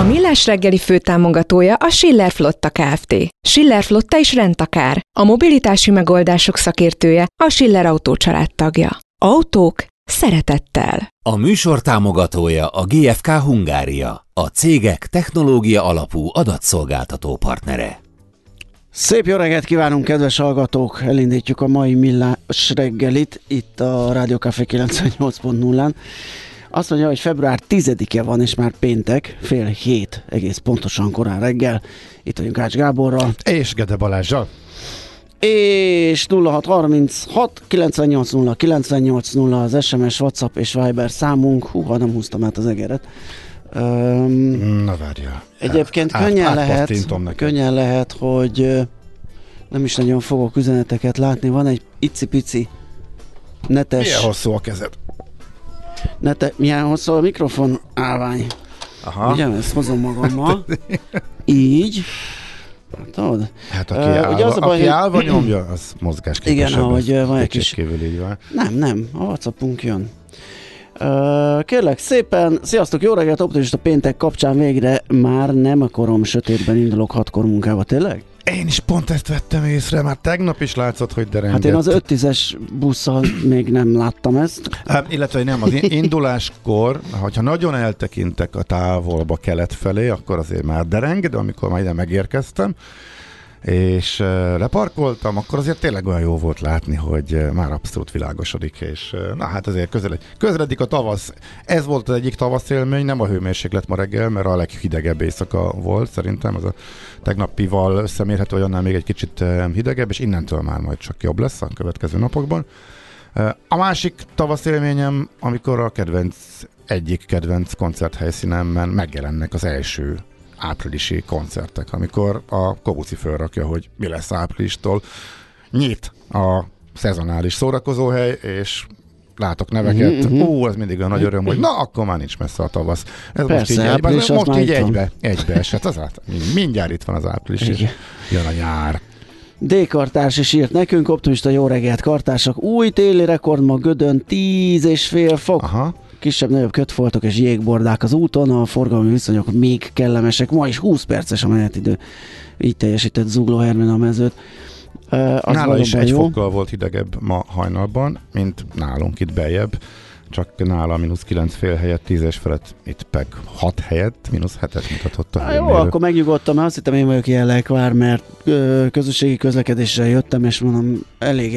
A Millás reggeli főtámogatója a Schiller Flotta Kft. Schiller Flotta is rendtakár. A mobilitási megoldások szakértője a Schiller Autó tagja. Autók szeretettel. A műsor támogatója a GFK Hungária, a cégek technológia alapú adatszolgáltató partnere. Szép jó reggelt kívánunk, kedves hallgatók! Elindítjuk a mai millás reggelit itt a Rádió Café 98.0-án. Azt mondja, hogy február 10-e van, és már péntek, fél hét, egész pontosan korán reggel. Itt vagyunk Ács Gáborral. És Gede Balázsral. És 0636 980 980 az SMS, WhatsApp és Viber számunk. Húha, nem húztam át az egeret. Um, Na várja. Egyébként Át- könnyen, lehet, átpattintom neked. könnyen lehet, hogy nem is nagyon fogok üzeneteket látni. Van egy icipici netes... Milyen hosszú a kezed? Nete, milyen hosszú a mikrofon állvány. Aha. Ugye, ezt hozom magammal. Így. Tudod? Hát aki, Ö, állva, ugye az a baj, aki hogy- állva nyomja, az mozgásképesebb. Igen, ahogy, van egy kis- Kétségkívül így van. Nem, nem, a Whatsappunk jön. Ö, kérlek szépen, sziasztok, jó reggelt, optimista péntek kapcsán végre már nem akarom sötétben indulok hatkor munkába, tényleg? Én is pont ezt vettem észre, már tegnap is látszott, hogy derengett. Hát én az 5 10 busszal még nem láttam ezt. Hát, illetve nem, az in- induláskor, hogyha nagyon eltekintek a távolba kelet felé, akkor azért már dereng, de amikor már ide megérkeztem, és leparkoltam, akkor azért tényleg olyan jó volt látni, hogy már abszolút világosodik, és na hát azért közeled, közeledik a tavasz. Ez volt az egyik tavasz élmény, nem a hőmérséklet ma reggel, mert a leghidegebb éjszaka volt szerintem, az a tegnapival összemérhető, hogy annál még egy kicsit hidegebb, és innentől már majd csak jobb lesz a következő napokban. A másik tavasz élményem, amikor a kedvenc, egyik kedvenc koncerthelyszínemben megjelennek az első áprilisi koncertek, amikor a Kobuci fölrakja, hogy mi lesz áprilistól. Nyit a szezonális szórakozóhely, és látok neveket, Mhm, mhm. ó, ez mindig olyan nagy öröm, hogy na, akkor már nincs messze a tavasz. Ez most Persze, így, egybe, április az most így van. egybe, egybe esett, az át, mindjárt itt van az április, és Igen. jön a nyár. D. Kartárs is írt nekünk, optimista jó reggelt kartársak. Új téli rekord ma Gödön 10 és fél fok. Aha. Kisebb-nagyobb kötfoltok és jégbordák az úton, a forgalmi viszonyok még kellemesek. Ma is 20 perces a menetidő. Így teljesített Zugló Hermen a mezőt. Az Nála is egy jó. fokkal volt hidegebb ma hajnalban, mint nálunk itt beljebb. Csak nála mínusz 9 fél helyett, 10 és felett, itt meg 6 helyett, mínusz 7-et mutatott a Há, jó, akkor megnyugodtam, azt hittem én vagyok ilyen lekvár, mert ö, közösségi közlekedésre jöttem, és mondom, elég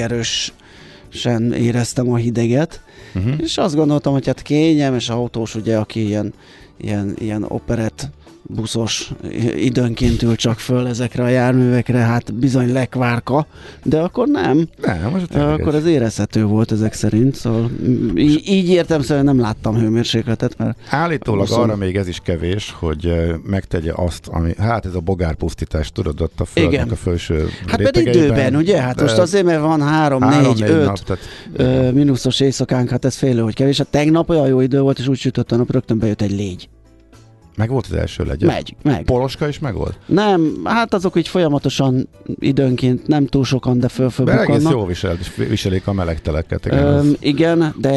erősen éreztem a hideget, Uh-huh. és azt gondoltam, hogy hát kényelmes autós, ugye, aki ilyen, ilyen, ilyen operett buszos időnként ül csak föl ezekre a járművekre, hát bizony lekvárka, de akkor nem. Nem, tényleg akkor ez- ez érezhető volt ezek szerint, szóval így, így értem, szóval nem láttam hőmérsékletet, mert Állítólag Huszon- arra még ez is kevés, hogy megtegye azt, ami, hát ez a bogárpusztítás, tudod, ott a földnek Igen. a felső hát pedig időben, ugye? Hát most azért, mert van három, három, négy, öt nap, tehát, ö, mínuszos éjszakánk, hát ez félő, hogy kevés. Hát tegnap olyan jó idő volt, és úgy sütött a nap, rögtön bejött egy légy. Meg volt az első legyen. Megy, meg. Poloska is meg volt? Nem, hát azok így folyamatosan időnként, nem túl sokan, de Mert egész fölfölbukkannak. jó visel, viselik a meleg teleket. Igen, Öm, igen, de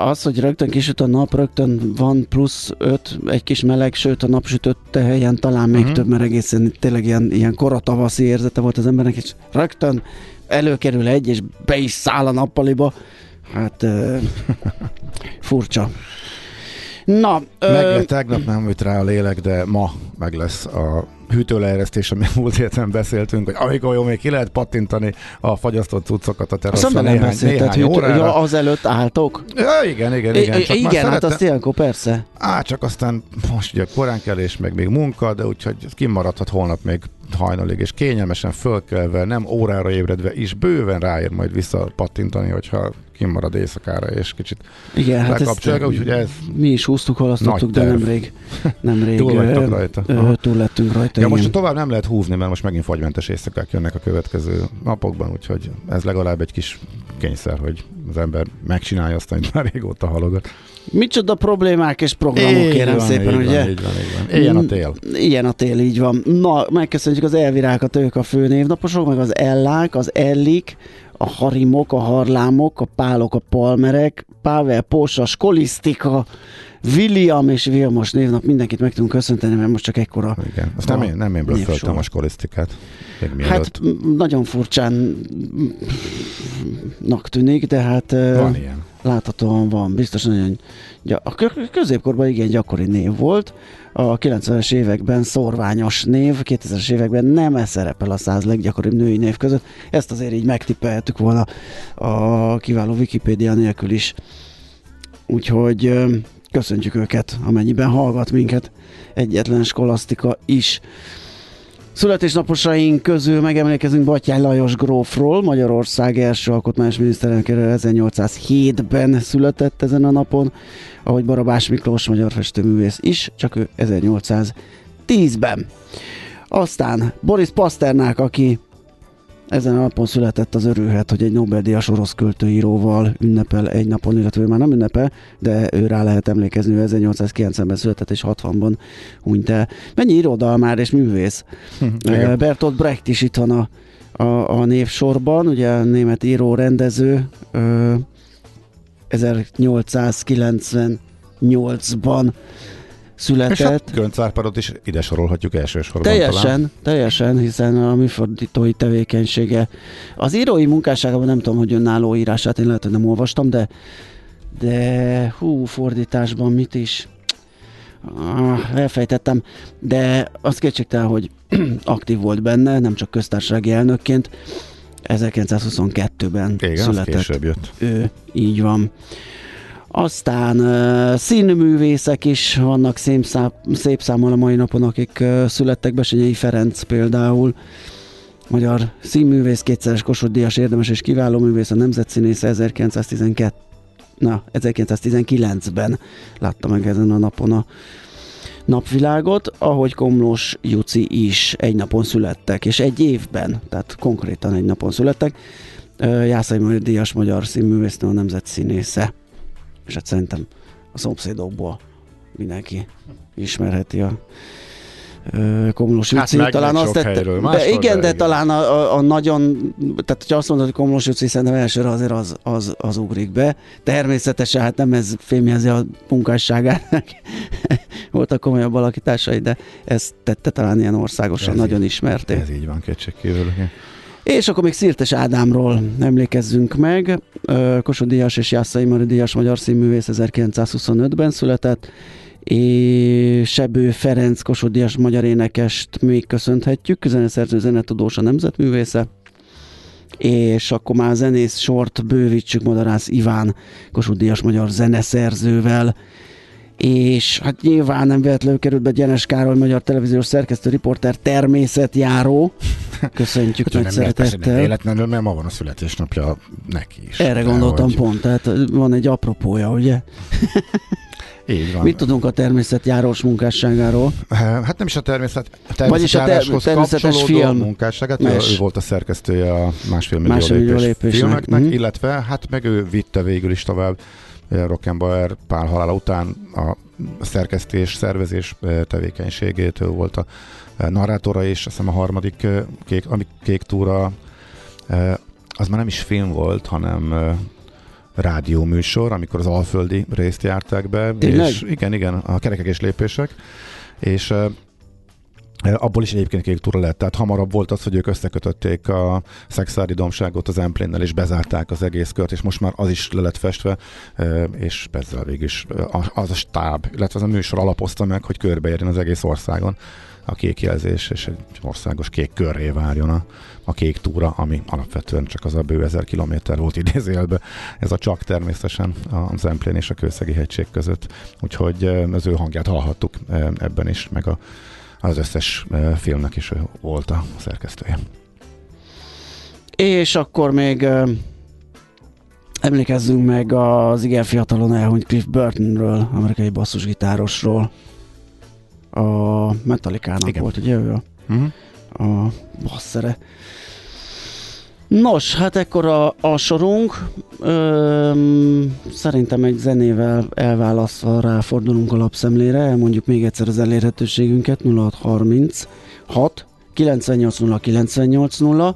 az, hogy rögtön kisüt a nap, rögtön van plusz 5, egy kis meleg, sőt a napsütött helyen talán még Mhm. több, mert egészen tényleg ilyen, ilyen koratavaszi érzete volt az embernek, és rögtön előkerül egy, és be is száll a nappaliba. Hát ö, furcsa. Na, Meg ö, tegnap nem jött rá a lélek, de ma meg lesz a hűtőleeresztés, ami múlt héten beszéltünk, hogy amikor jó, még ki lehet pattintani a fagyasztott cuccokat a azt teraszra nem nem néhány, néhány hogy órára. ja, azelőtt álltok? Ja, igen, igen, igen. Csak igen, hát szerette- azt ilyenkor persze. Á, csak aztán most ugye korán kelés, meg még munka, de úgyhogy kimaradhat holnap még hajnalig, és kényelmesen fölkelve, nem órára ébredve is bőven ráér majd vissza pattintani, hogyha kimarad éjszakára, és kicsit Igen, hát ezt úgyhogy ez mi is húztuk, halasztottuk, de nemrég, nemrég túl rajta. Aha. túl lettünk rajta. Ja, igen. most tovább nem lehet húzni, mert most megint fagymentes éjszakák jönnek a következő napokban, úgyhogy ez legalább egy kis kényszer, hogy az ember megcsinálja azt, amit már régóta halogat. Micsoda problémák és programok, kérem van, szépen, így ugye? Van, így van, így van. Éljen a tél. Ilyen a tél, így van. Na, megköszönjük az elvirákat, ők a főnévnaposok, meg az ellák, az ellik, a harimok, a harlámok, a pálok, a palmerek, Pável, Pósa, Skolisztika, William és Vilmos névnap, mindenkit meg tudunk köszönteni, mert most csak ekkora. Igen. Azt nem én, nem én blöfföltem a skolisztikát. Hát nagyon furcsán nak tűnik, de hát van ilyen. láthatóan van. Biztos nagyon gy- a kö- középkorban igen gyakori név volt. A 90-es években szorványos név, 2000-es években nem ez szerepel a száz leggyakoribb női név között. Ezt azért így megtippeltük volna a kiváló Wikipédia nélkül is. Úgyhogy köszöntjük őket, amennyiben hallgat minket egyetlen skolasztika is. Születésnaposaink közül megemlékezünk Batyány Lajos grófról, Magyarország első alkotmányos miniszterelnökéről 1807-ben született ezen a napon, ahogy Barabás Miklós magyar festőművész is, csak ő 1810-ben. Aztán Boris Pasternák, aki ezen a napon született, az örülhet, hogy egy Nobel-díjas orosz költőíróval ünnepel egy napon, illetve ő már nem ünnepel, de ő rá lehet emlékezni, ő 1890-ben született és 60-ban hunyt el. Mennyi irodalmár és művész. Uh, Bertolt Brecht is itt van a, a, a névsorban, ugye a német író, rendező, uh, 1898-ban És a született. Árpádot is ide sorolhatjuk elsősorban talán. Teljesen, teljesen, hiszen a műfordítói tevékenysége. Az írói munkásságában nem tudom, hogy önálló írását én lehet, hogy nem olvastam, de de hú, fordításban mit is ah, elfejtettem, de az kétségtelen, hogy aktív volt benne, nem csak köztársasági elnökként, 1922-ben Igen, született később jött. ő, így van. Aztán uh, színművészek is vannak szép, szám, szép számmal a mai napon, akik uh, születtek, Besenyei Ferenc például, magyar színművész, kétszeres Kossuth Díjas érdemes és kiváló művész, a nemzetszínész 1912 na, 1919-ben látta meg ezen a napon a napvilágot, ahogy Komlós Juci is egy napon születtek, és egy évben, tehát konkrétan egy napon születtek. Jászai Díjas magyar színművésznő a nemzet színésze. És hát szerintem a szomszédokból mindenki ismerheti a Komlós Hát Juci. meg- talán azt tette, helyről, de igen, de de, igen. talán a, a, a, nagyon, tehát hogyha azt mondod, hogy Komlós Juci, szerintem elsőre azért az, az, az ugrik be. Természetesen hát nem ez fémjelzi a munkásságának. Voltak komolyabb alakításai, de ezt tette talán ilyen országosan Ez nagyon így. Ez így van, kétségkívül. És akkor még Szirtes Ádámról emlékezzünk meg. Kossuth Díjas és Jászai Mari Díjas magyar színművész 1925-ben született, és Sebő Ferenc Kossuth Díjas magyar énekest még köszönhetjük, zeneszerző zenetudós a nemzetművésze, és akkor már a zenész sort bővítsük Madarász Iván Kossuth Díjas magyar zeneszerzővel, és hát nyilván nem véletlenül került be Gyenes Károly, magyar televíziós szerkesztő, riporter, természetjáró. Köszönjük nagy nem, persze nem szeretettel. véletlenül, mert ma van a születésnapja neki is. Erre De gondoltam hogy- pont, tehát van egy apropója, ugye? Így van. Mit tudunk a természetjárós munkásságáról? Hát nem is a természet, Vagyis a ter- természetjáráshoz természetes film. munkásságát, ő, Mes. ő volt a szerkesztője a másfél millió, Másfél millió lépés lépésnek. filmeknek, Mhm. illetve hát meg ő vitte végül is tovább Rockenbauer Pál halála után a szerkesztés, szervezés tevékenységétől volt a narrátora, és azt hiszem a harmadik kék, ami kék túra az már nem is film volt, hanem rádióműsor, amikor az alföldi részt járták be. Tényleg? És igen, igen, a kerekek és lépések. És Abból is egyébként kék túra lett, tehát hamarabb volt az, hogy ők összekötötték a szexári domságot az Emplénnel, és bezárták az egész kört, és most már az is le lett festve, és ezzel végig is az a stáb, illetve az a műsor alapozta meg, hogy körbeérjen az egész országon a kék jelzés, és egy országos kék körré várjon a, a kék túra, ami alapvetően csak az a bő ezer kilométer volt idézélbe. Ez a csak természetesen a Zemplén és a Kőszegi hegység között. Úgyhogy az ő hangját hallhattuk ebben is, meg a az összes filmnek is volt a szerkesztője. És akkor még emlékezzünk meg az igen fiatalon elhunyt Cliff Burtonről, amerikai basszusgitárosról. A Metallica-nak igen. volt, ugye ő a, uh-huh. a basszere. Nos, hát ekkor a, a sorunk. Öm, szerintem egy zenével elválasztva ráfordulunk a lapszemlére. Elmondjuk még egyszer az elérhetőségünket. 0630 6 980 980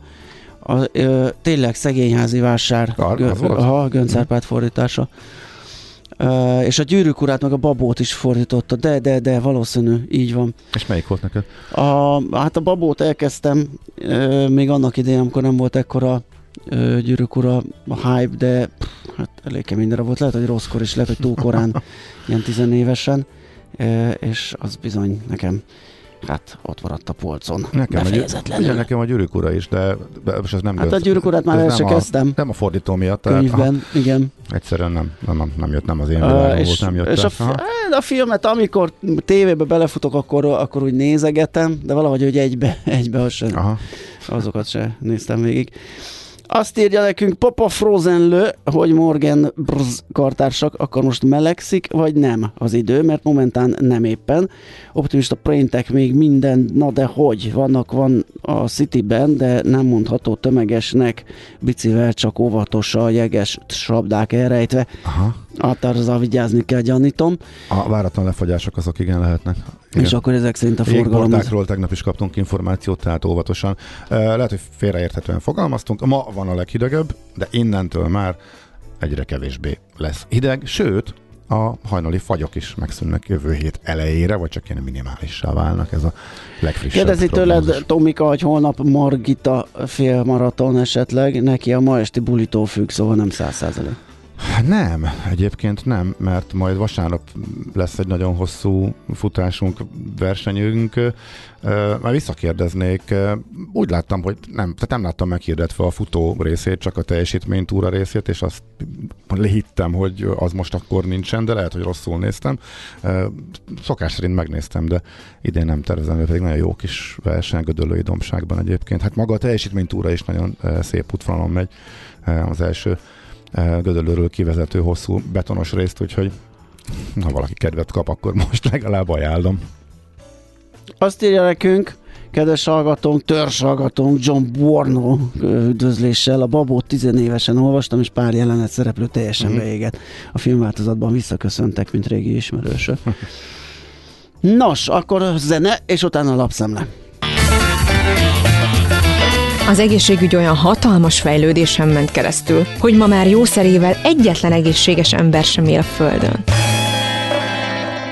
a, ö, tényleg szegényházi vásár, Kar, gö, ha, Göncárpát fordítása. Uh, és a gyűrűk urát meg a babót is fordította, de, de, de, valószínű, így van. És melyik volt neked? A, hát a babót elkezdtem uh, még annak idején, amikor nem volt ekkora uh, gyűrűk ura a hype, de pff, hát elég kemény volt, lehet, hogy rosszkor is, lehet, hogy túl korán, ilyen tizenévesen, és az bizony nekem hát ott maradt a polcon. Nekem a, ugye, nekem a gyűrűk ura is, de, de most ez nem Hát göz, a gyűrűk urát már el se kezdtem. Nem a fordító miatt. Könyvben, tehát, igen. Egyszerűen nem, nem, nem, nem jött, nem az én világom uh, volt, nem jött. És a, a filmet, amikor tévébe belefutok, akkor, akkor úgy nézegetem, de valahogy hogy egybe, egybe az sem, Aha. azokat se néztem végig. Azt írja nekünk Papa Frozenlő, hogy Morgan Brz kartársak, akkor most melegszik, vagy nem az idő, mert momentán nem éppen. Optimista praintek még minden, na de hogy? Vannak van a Cityben, de nem mondható tömegesnek, bicivel csak óvatos a jeges sabdák elrejtve. Aha. Azzal vigyázni kell, gyanítom. A váratlan lefagyások azok igen lehetnek. Igen. És akkor ezek szerint a forgalom... Az... tegnap is kaptunk információt, tehát óvatosan. Lehet, hogy félreérthetően fogalmaztunk. Ma van a leghidegebb, de innentől már egyre kevésbé lesz hideg, sőt, a hajnali fagyok is megszűnnek jövő hét elejére, vagy csak ilyen minimálissá válnak, ez a legfrissebb. Kérdezi tőled, Tomika, hogy holnap Margita félmaraton esetleg, neki a ma esti bulitól függ, szóval nem száz százalék. Nem, egyébként nem, mert majd vasárnap lesz egy nagyon hosszú futásunk, versenyünk. Már visszakérdeznék, úgy láttam, hogy nem, tehát nem láttam meghirdetve a futó részét, csak a teljesítménytúra részét, és azt lehittem, hogy az most akkor nincsen, de lehet, hogy rosszul néztem. Szokás szerint megnéztem, de idén nem tervezem, mert pedig nagyon jó kis verseny Gödöllői Domságban egyébként. Hát maga a teljesítménytúra is nagyon szép útvonalon megy az első Gödöllőről kivezető hosszú betonos részt, úgyhogy ha valaki kedvet kap, akkor most legalább ajánlom. Azt írja nekünk, kedves hallgatónk, törzs hallgatónk, John Borno üdvözléssel. A babót tizenévesen olvastam, és pár jelenet szereplő teljesen mm. beégett. A filmváltozatban visszaköszöntek, mint régi ismerősök. Nos, akkor zene, és utána lapszemle. Az egészségügy olyan hatalmas fejlődésen ment keresztül, hogy ma már jószerével egyetlen egészséges ember sem él a Földön.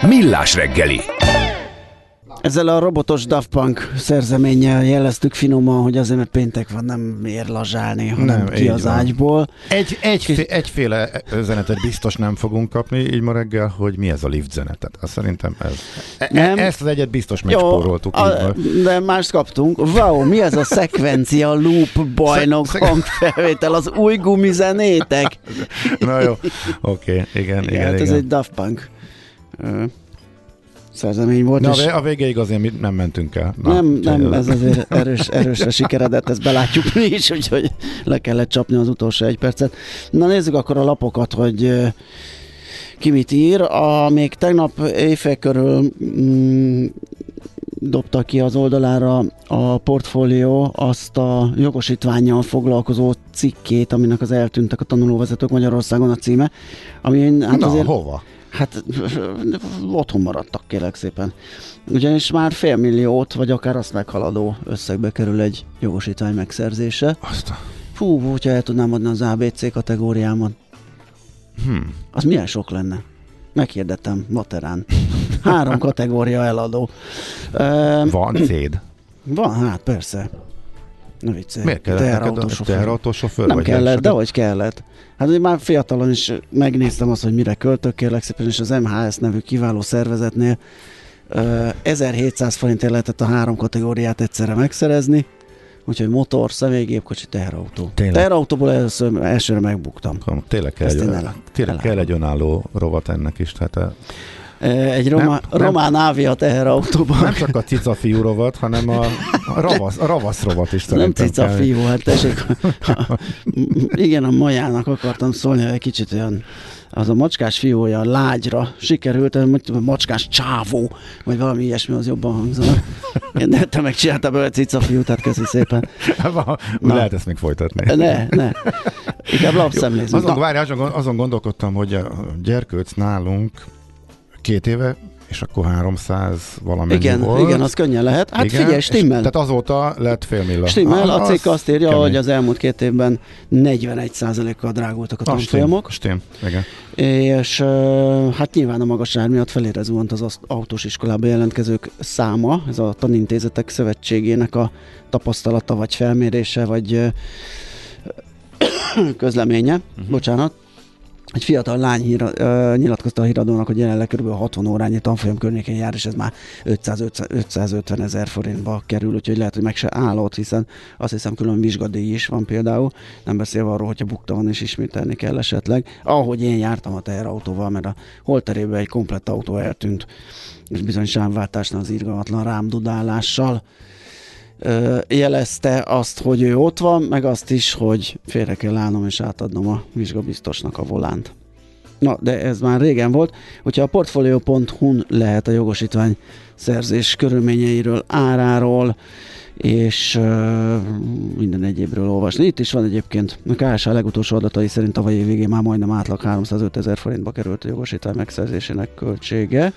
Millás reggeli ezzel a robotos Daft Punk szerzeménnyel jeleztük finoman, hogy azért, mert péntek van, nem ér lazsálni, hanem nem, ki az van. ágyból. Egy, egy, egyféle zenetet biztos nem fogunk kapni így ma reggel, hogy mi ez a lift zenetet. Azt szerintem ez. E- nem. Ezt az egyet biztos megspóroltuk. Jó, a, de mást kaptunk. Wow, mi ez a szekvencia loop bajnok Szek- hangfelvétel, az új gumizenétek? Na jó, oké, okay, igen, igen, igen. Hát igen. ez egy Daft Punk szerzemény volt. Na, és a végéig azért nem mentünk el. Na, nem, nem, ez azért erős, erősre sikeredett, ezt belátjuk mi is, úgyhogy le kellett csapni az utolsó egy percet. Na nézzük akkor a lapokat, hogy ki mit ír. A, még tegnap éjfél körül mm, dobta ki az oldalára a portfólió azt a jogosítványjal foglalkozó cikkét, aminek az eltűntek a tanulóvezetők Magyarországon a címe, ami hát Na, azért hova? Hát otthon maradtak kérlek szépen. Ugyanis már félmilliót, vagy akár azt meghaladó összegbe kerül egy jogosítvány megszerzése. Azt. Fú, hogyha el tudnám adni az ABC kategóriámat, Hmm. az milyen sok lenne? Meghirdettem, Materán. Három kategória eladó. Van céd. van, hát persze. Ne viccelj. Miért kellett neked a Teherautósofőr. teherautósofőr? Nem vagy kellett, de hogy kellett. Hát ugye már fiatalon is megnéztem azt, hogy mire költök, kérlek szépen, és az MHS nevű kiváló szervezetnél ö, 1700 forintért lehetett a három kategóriát egyszerre megszerezni, úgyhogy motor, személygépkocsi, teherautó. Tényleg? Teherautóból először, elsőre megbuktam. Tényleg kell, egy, tényleg el- kell egy önálló rovat ennek is. Tehát a, Egy roma, Nem, nem. román ávia teherautóban. nem csak a cica fiú rovat, hanem a, a, ravasz, a ravasz rovat is Nem cica kell. fiú, hát tessék. Igen, a majának akartam szólni, hogy egy kicsit olyan az a macskás fiú olyan lágyra sikerült, mondjuk, macskás csávó, vagy valami ilyesmi, az jobban hangzana. Én de te megcsináltál belőle cica fiú, tehát köszi szépen. Na. Lehet ezt még folytatni. Ne, ne. Inkább lapszemlézünk. Azon, várj, azon, azon gondolkodtam, hogy a gyerkőc nálunk két éve, és akkor 300 valamennyi igen, volt. igen, az könnyen lehet. Hát Igen, figyelj, és stimmel. Tehát azóta lett fél millió. Stimmel, a Az cikk azt írja, kemény. hogy az elmúlt két évben 41%-kal drágultak a Ah, tanfolyamok. Stim, stim, igen. És hát nyilván a magas ár miatt felére zuhant az autós iskolába jelentkezők száma, ez a tanintézetek szövetségének a tapasztalata, vagy felmérése, vagy közleménye, uh-huh. bocsánat. Egy fiatal lány híra, ö, nyilatkozta a híradónak, hogy jelenleg kb. 60 órányi tanfolyam környékén jár, és ez már 500, 550 ezer forintba kerül, úgyhogy lehet, hogy meg se állott, hiszen azt hiszem külön vizsgadíj is van például, nem beszélve arról, hogyha bukta van és ismételni kell esetleg. Ahogy én jártam a teherautóval, mert a holterében egy komplett autó eltűnt, és bizony sávváltásnál az irgalmatlan rámdudálással jelezte azt, hogy ő ott van, meg azt is, hogy félre kell állnom és átadnom a vizsgabiztosnak a volánt. Na, de ez már régen volt. Hogyha a portfolio.hu-n lehet a jogosítvány szerzés körülményeiről, áráról, és ö, minden egyébről olvasni. Itt is van egyébként, a KSH legutolsó adatai szerint tavaly év végén már majdnem átlag 305 ezer forintba került a jogosítvány megszerzésének költsége.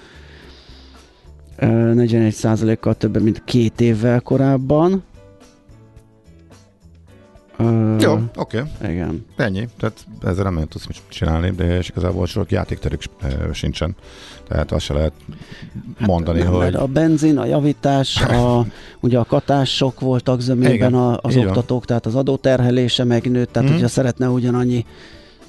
Ö, 41%-kal többen, mint két évvel korábban. Ö, Jó, oké. Igen. Ennyi. Tehát ezzel nem tudsz mit csinálni, de és igazából sok játékterük sincsen. Tehát azt se lehet mondani, Hát nem, hogy... A benzin, a javítás, a, ugye a katások voltak zömében Igen, az így van. oktatók, tehát az adóterhelése megnőtt, tehát Mhm. hogyha szeretne ugyanannyi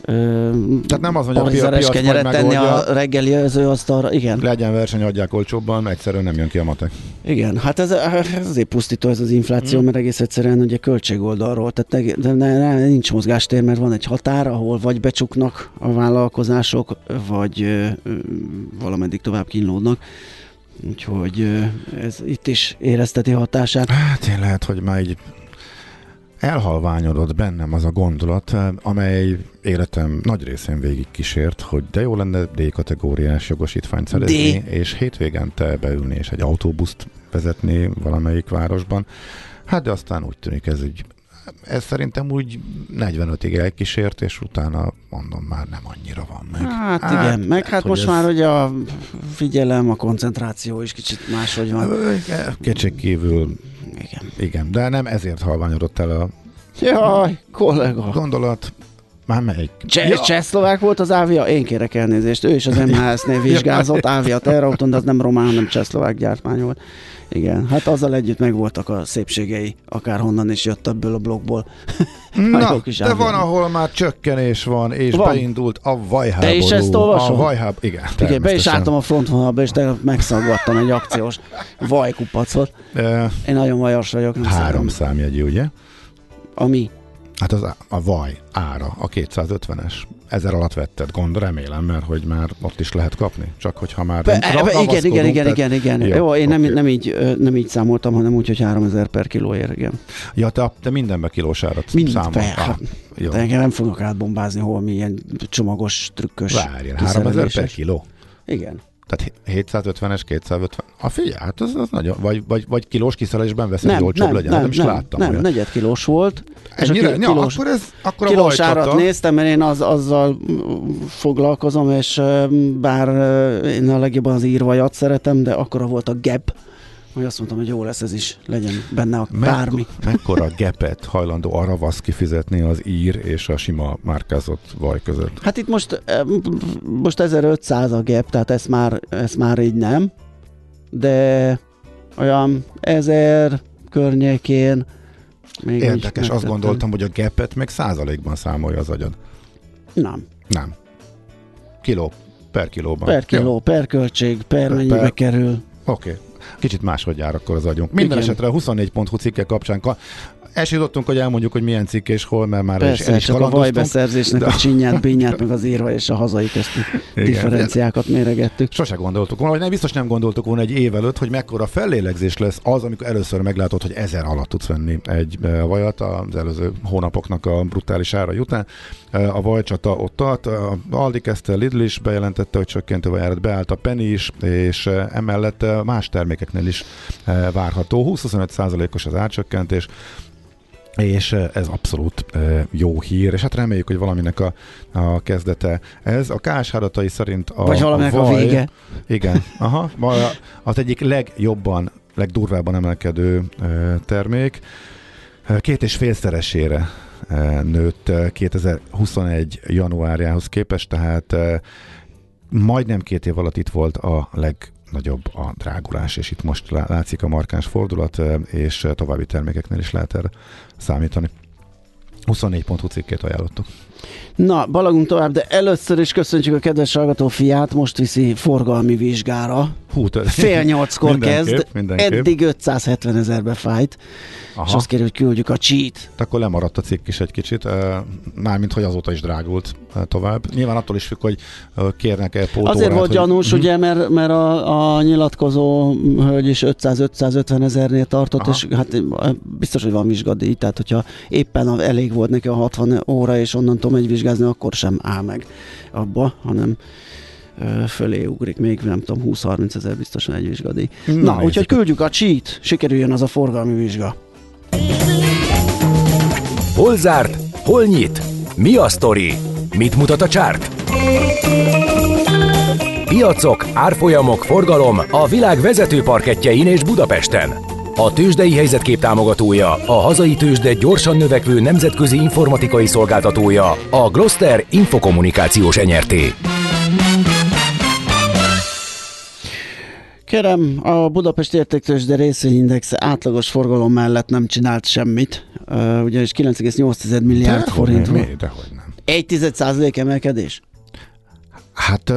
Tehát nem az, hogy a piac kenyeret tenni a reggeli asztalra, igen. Legyen verseny, adják olcsóbban, egyszerűen nem jön ki a matek. Igen, hát ez, ez azért pusztító ez az infláció, Mhm. mert egész egyszerűen ugye költségoldalról, tehát ne, de ne, ne, nincs mozgástér, mert van egy határ, ahol vagy becsuknak a vállalkozások, vagy ö, ö, valameddig tovább kínlódnak. Úgyhogy ö, ez itt is érezteti hatását. Hát én lehet, hogy már így elhalványodott bennem az a gondolat, eh, amely életem nagy részén végig kísért, hogy de jó lenne D-kategóriás jogosítványt szerezni, D. és hétvégente beülni és egy autóbuszt vezetni valamelyik városban. Hát de aztán úgy tűnik ez így ez szerintem úgy 45-ig elkísért, és utána mondom, már nem annyira van meg. Hát, hát igen, meg hát hogy most ez- már ugye a figyelem, a koncentráció is kicsit máshogy van. Kétség kívül, Igen. igen, de nem ezért halványodott el a Jaj, kollega. gondolat. Már melyik? Cseh, ja. Csehszlovák volt az Ávia? Én kérek elnézést. Ő is az MHS-nél vizsgázott Ávia terrautón, de az nem román, hanem csehszlovák gyártmány volt. Igen, hát azzal együtt megvoltak a szépségei, akárhonnan is jött ebből a blogból. Na, kis de van, ahol már csökkenés van, és Van. beindult a vajháború. Te is ezt olvasod? A vajháb, igen, Igen, be is álltam a frontvonalba, és tegnap megszaggattam egy akciós vajkupacot. Én nagyon vajas vagyok, három számjegyű, ugye? Ami? Hát az, a vaj ára, a 250-es. Ezer alatt vetted, gond, remélem, mert hogy már ott is lehet kapni. Csak hogyha már Be, ra- be, igen, igen, igen, tehát- igen, igen. Jó, Jó, én nem, nem, így, nem így számoltam, hanem úgy, hogy 3000 per kilóért, igen. Ja, te, te mindenbe kilós árat Mind számol. fel. Ah, jó. De engem nem fognak átbombázni, hol milyen csomagos, trükkös Várjál, 3000 per kiló? Igen. Tehát 750-es, 250. A figyelj, hát az, az nagyon, vagy, vagy, vagy kilós kiszerelésben veszed, hogy Nem, olcsóbb nem, legyen. nem, nem, is nem, láttam nem, olyat. negyed kilós volt. és a Ennyire? ki- Ja, kilós, akkor ez, akkor a kilós árat vajcsata. néztem, mert én az, azzal mm, foglalkozom, és ö, bár ö, én a legjobban az írvajat szeretem, de akkora volt a gap, hogy azt mondtam, hogy jó lesz ez is, legyen benne a bármi. mekkora gepet hajlandó a ravasz kifizetni az ír és a sima márkázott vaj között? Hát itt most, ö, most 1500 a gap, tehát ezt már, ezt már így nem, de olyan 1000 környékén még Érdekes, azt gondoltam, hogy a gepet még százalékban számolja az agyad. Nem. Nem. Kiló. Per kilóban. Per kiló, Jó, per költség, per Per- mennyibe per- kerül. Oké. Kicsit máshogy jár akkor az agyunk. Minden Igen. esetre a 24.hu cikke kapcsán jutottunk, hogy elmondjuk, hogy milyen cikk és hol, mert már el is, Persze, el is csak a vajbeszerzésnek de- a csinyát, bínyát, meg az írva és a hazai közti Igen. differenciákat méregettük. Sose gondoltuk volna, vagy nem, biztos nem gondoltuk volna egy év előtt, hogy mekkora fellélegzés lesz az, amikor először meglátod, hogy ezer alatt tudsz venni egy e, vajat az előző hónapoknak a brutális ára után. E, A vajcsata ott tart, a Aldi kezdte, Lidl is bejelentette, hogy csökkentő vajárat beállt a Penny is, és e, emellett e, más termékeknél is e, várható. 20-25%-os az árcsökkentés, és ez abszolút jó hír, és hát reméljük, hogy valaminek a, a kezdete ez. A KSH adatai szerint a Vagy valaminek a vaj- vége. Igen, aha, az egyik legjobban, legdurvábban emelkedő termék. Két és félszeresére nőtt eh, 2021 januárjához képest, tehát eh, majdnem két év alatt itt volt a legnagyobb a drágulás, és itt most lá- látszik a markáns fordulat, és további termékeknél is lehet erre számítani. 24.hu cikkét ajánlottuk. Na, balagunk tovább, de először is köszöntjük a kedves hallgató fiát, most viszi forgalmi vizsgára. Hú, te- Fél nyolckor Mindenképp, kezd, mindenképp. eddig 570 ezerbe fájt, Aha. és azt kérjük, hogy küldjük a cheat. akkor lemaradt a cikk is egy kicsit, mármint hogy azóta is drágult tovább. Nyilván attól is függ, hogy kérnek-e pótórát. Azért volt hogy... gyanús, Mhm. ugye, mert, mert a, a nyilatkozó hölgy is 500-550 ezernél tartott, Aha. és hát biztos, hogy van vizsgadíj, tehát hogyha éppen elég volt neki a 60 óra, és onnantól megy vizsgázni, akkor sem áll meg abba, hanem fölé ugrik még, nem tudom, 20-30 ezer biztosan egy vizsgadíj. Na, Na, úgyhogy küldjük a cheat, sikerüljön az a forgalmi vizsga. Hol zárt? Hol nyit? Mi a sztori? Mit mutat a csárt? Piacok, árfolyamok, forgalom a világ vezető parketjein és Budapesten. A tőzsdei helyzetkép támogatója, a hazai tőzsde gyorsan növekvő nemzetközi informatikai szolgáltatója, a Gloster Infokommunikációs Enyerté. Kérem, a Budapest értéktősde részvényindex átlagos forgalom mellett nem csinált semmit, ugyanis 9,8 milliárd forint? Dehogy nem. 1 százalék emelkedés? Hát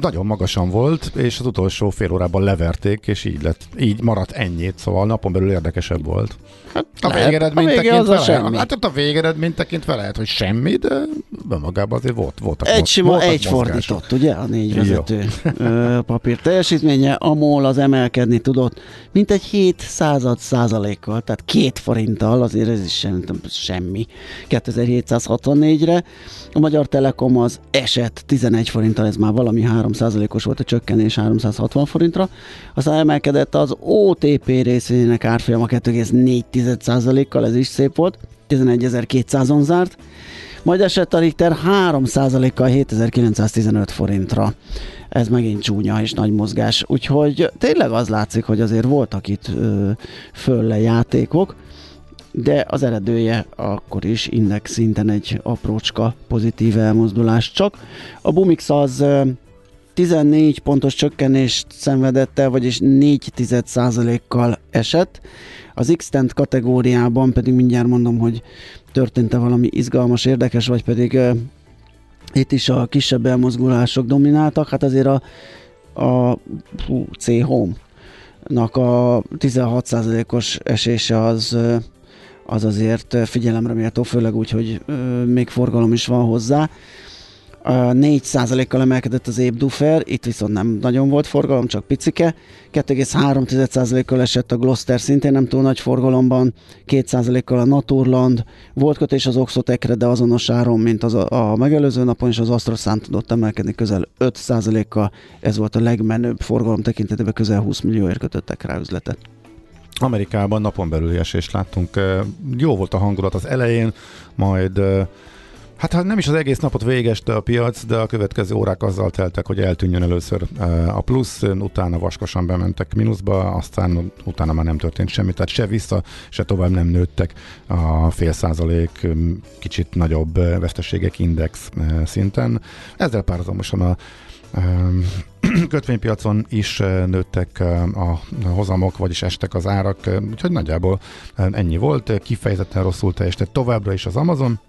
nagyon magasan volt, és az utolsó fél órában leverték, és így lett, így maradt ennyit, szóval napon belül érdekesebb volt. Hát a lehet. végeredmény A az tekintve lehet, semmi. hát a végeredmény tekintve lehet, hogy semmi, de önmagában azért volt, voltak Egy sima, voltak egy mozgások. fordított, ugye? A négy vezető ö, papír teljesítménye. A MOL az emelkedni tudott, mint egy 7 század százalékkal, tehát két forinttal, azért ez is sem, semmi, 2764-re. A Magyar Telekom az esett 11 forinttal, ez már valami 3 százalékos volt a csökkenés 360 forintra. Aztán emelkedett az OTP részvényének árfolyama 2,4 százalékkal, ez is szép volt, 11.200-on zárt majd esett a Richter 3%-kal 7915 forintra. Ez megint csúnya és nagy mozgás. Úgyhogy tényleg az látszik, hogy azért voltak itt fölle játékok, de az eredője akkor is index szinten egy aprócska pozitív elmozdulás csak. A Bumix az ö, 14 pontos csökkenést szenvedett el, vagyis 4 kal esett. Az x kategóriában pedig mindjárt mondom, hogy történt-e valami izgalmas, érdekes, vagy pedig uh, itt is a kisebb elmozgulások domináltak. Hát azért a, a hú, C-Home nak a 16%-os esése az, ö, az azért figyelemre méltó, főleg úgy, hogy még forgalom is van hozzá. 4%-kal emelkedett az ébdufer, itt viszont nem nagyon volt forgalom, csak picike. 2,3%-kal esett a Gloster, szintén nem túl nagy forgalomban, 2%-kal a Naturland, volt kötés az Oxotekre, de azonos áron, mint az a, a megelőző napon, és az Astroszám tudott emelkedni közel 5%-kal, ez volt a legmenőbb forgalom tekintetében, közel 20 millióért kötöttek rá üzletet. Amerikában napon belül esést láttunk. Jó volt a hangulat az elején, majd Hát nem is az egész napot végeste a piac, de a következő órák azzal teltek, hogy eltűnjön először a plusz, utána vaskosan bementek mínuszba, aztán utána már nem történt semmi, tehát se vissza, se tovább nem nőttek a fél százalék kicsit nagyobb veszteségek index szinten. Ezzel párhuzamosan a kötvénypiacon is nőttek a hozamok, vagyis estek az árak, úgyhogy nagyjából ennyi volt. Kifejezetten rosszul teljesített továbbra is az Amazon,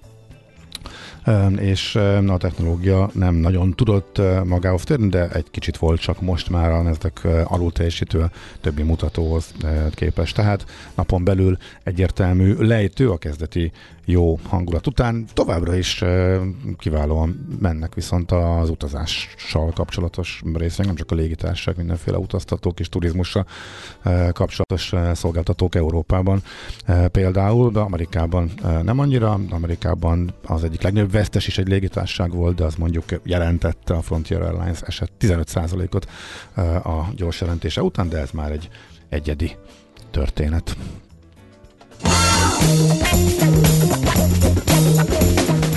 és a technológia nem nagyon tudott magához térni, de egy kicsit volt csak most már a ezek alul teljesítő többi mutatóhoz képest. Tehát napon belül egyértelmű lejtő a kezdeti jó hangulat után. Továbbra is kiválóan mennek viszont az utazással kapcsolatos részek, nem csak a légitársaság, mindenféle utaztatók és turizmussal kapcsolatos szolgáltatók Európában például, de Amerikában nem annyira. Amerikában az egyik legnagyobb vesztes is egy légitársaság volt, de az mondjuk jelentette a Frontier Airlines eset 15%-ot a gyors jelentése után, de ez már egy egyedi történet.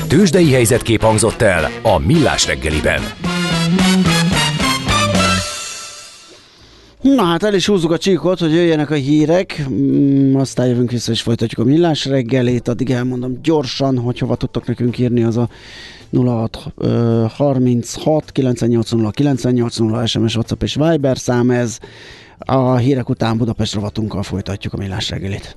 Tőzsdei helyzetkép hangzott el a Millás reggeliben. Na hát el is húzzuk a csíkot, hogy jöjjenek a hírek, mm, aztán jövünk vissza és folytatjuk a millás reggelét, addig elmondom gyorsan, hogy hova tudtok nekünk írni, az a 06 36 980 980 SMS, WhatsApp és Viber szám ez. A hírek után Budapest rovatunkkal folytatjuk a millás reggelét.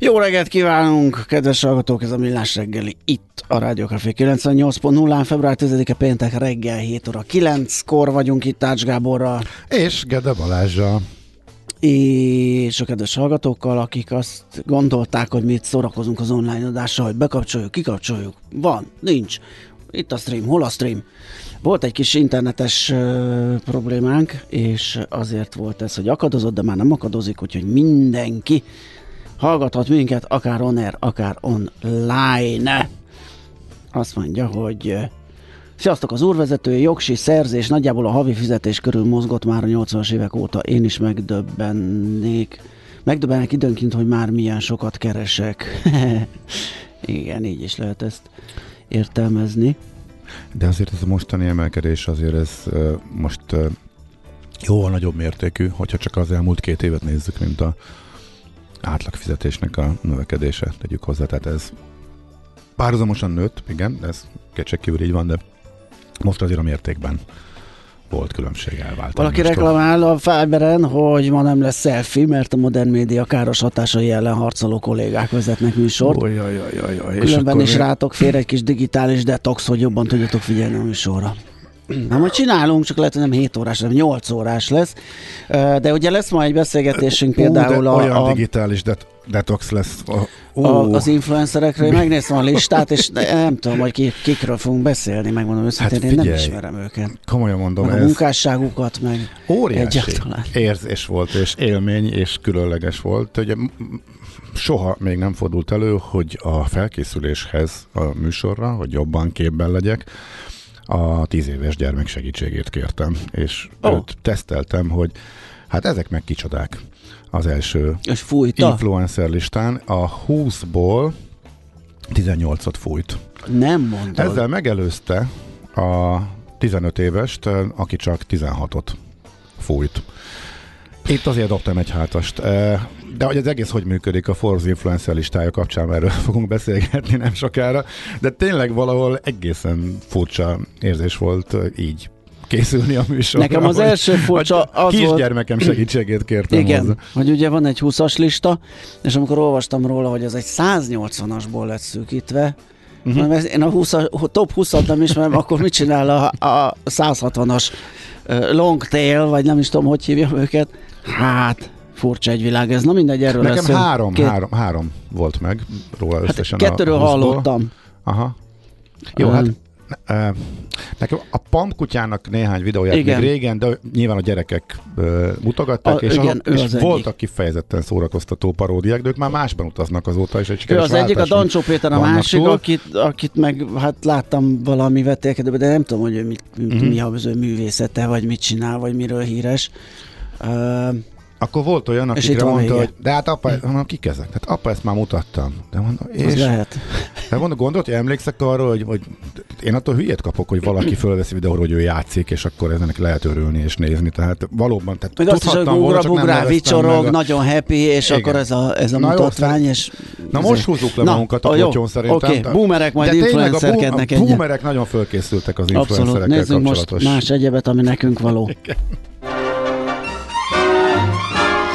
Jó reggelt kívánunk, kedves hallgatók, ez a Millás reggeli itt a Rádió Café 98.0-án, február 10-e péntek reggel 7 óra 9-kor vagyunk itt Ács Gáborral. És Gede Balázsa. És a kedves hallgatókkal, akik azt gondolták, hogy mi itt szórakozunk az online adással, hogy bekapcsoljuk, kikapcsoljuk. Van, nincs. Itt a stream, hol a stream? Volt egy kis internetes uh, problémánk, és azért volt ez, hogy akadozott, de már nem akadozik, úgyhogy mindenki hallgathat minket akár on air, akár online. Azt mondja, hogy Sziasztok, az úrvezetői jogsi szerzés nagyjából a havi fizetés körül mozgott már a 80-as évek óta. Én is megdöbbennék. Megdöbbennek időnként, hogy már milyen sokat keresek. Igen, így is lehet ezt értelmezni. De azért ez a mostani emelkedés azért ez uh, most uh, jóval nagyobb mértékű, hogyha csak az elmúlt két évet nézzük, mint a átlagfizetésnek a növekedése, tegyük hozzá, tehát ez párhuzamosan nőtt, igen, ez kétségkívül így van, de most azért a mértékben volt különbség elvált. Valaki reklamál a Fiberen, hogy ma nem lesz selfie, mert a modern média káros hatásai ellen harcoló kollégák vezetnek műsort. Oh, jaj, jaj, jaj, jaj. Különben is mi... rátok fér egy kis digitális detox, hogy jobban tudjatok figyelni a műsorra. Na, majd csinálunk, csak lehet, hogy nem 7 órás, hanem 8 órás lesz. De ugye lesz majd egy beszélgetésünk Ú, például a, olyan a... digitális det- detox lesz. A, a, az influencerekről, megnézem a listát, és nem tudom, hogy ki, kikről fogunk beszélni, megmondom őszintén, hát én nem ismerem őket. Komolyan mondom, meg ez... a munkásságukat, meg óriási egyáltalán. érzés volt, és élmény, és különleges volt. Ugye soha még nem fordult elő, hogy a felkészüléshez a műsorra, hogy jobban képben legyek, a tíz éves gyermek segítségét kértem, és oh. őt teszteltem, hogy hát ezek meg kicsodák az első és fújta? influencer listán. A 20-ból 18-ot fújt. Nem mondod. Ezzel megelőzte a 15 évest, aki csak 16-ot fújt. Itt azért dobtam egy hátast. De hogy az egész hogy működik a Forbes influencer listája kapcsán, erről fogunk beszélgetni nem sokára, de tényleg valahol egészen furcsa érzés volt így készülni a műsorra. Nekem az első furcsa az volt- Kisgyermekem segítségét kértem Igen, hozzá. hogy ugye van egy 20-as lista, és amikor olvastam róla, hogy ez egy 180-asból lett szűkítve, Mhm. uh-huh. én a 20 top 20-at nem ismerem, akkor mit csinál a, a 160-as ö, long tail, vagy nem is tudom, hogy hívjam őket. Hát, furcsa egy világ ez. Na mindegy, erről Nekem lesz három, Két- három, három volt meg róla Hát összesen kettőről a 20-ból. hallottam. Aha. Jó, Öm. hát nekem a Pam kutyának néhány videóját Igen. még régen, de nyilván a gyerekek ö, mutogatták, A- és, igen, a, ő és az egyik. voltak kifejezetten szórakoztató paródiák, de ők már másban utaznak azóta, és egy Ő sikeres az egyik, a Dancsó Péter a másik, túl. akit, akit meg hát láttam valami vetélkedőben, de nem tudom, hogy ő mit, uh-huh. mi az ő művészete, vagy mit csinál, vagy miről híres. Uh, Akkor volt olyan, akikre mondta, hogy de hát apa, mondom, kik ezek? Hát apa, ezt már mutattam. De mondom, és lehet. de mondom, gondolt, hogy emlékszek arra, hogy, hogy én attól hülyét kapok, hogy valaki fölveszi videóra, hogy ő játszik, és akkor ezenek lehet örülni és nézni. Tehát valóban, tehát Meg azt is, hogy bugra, bugrá, vicsorog, a- nagyon happy, és Igen. akkor ez a, ez a Na jó, mutatvány, és... Na most húzzuk le Na, magunkat a jó, kotyon szerintem. Oké, Tehát- boomerek majd influencerkednek egyet. boomerek nagyon fölkészültek az influencerekkel nézzünk most kapcsolatos. más egyebet, ami nekünk való.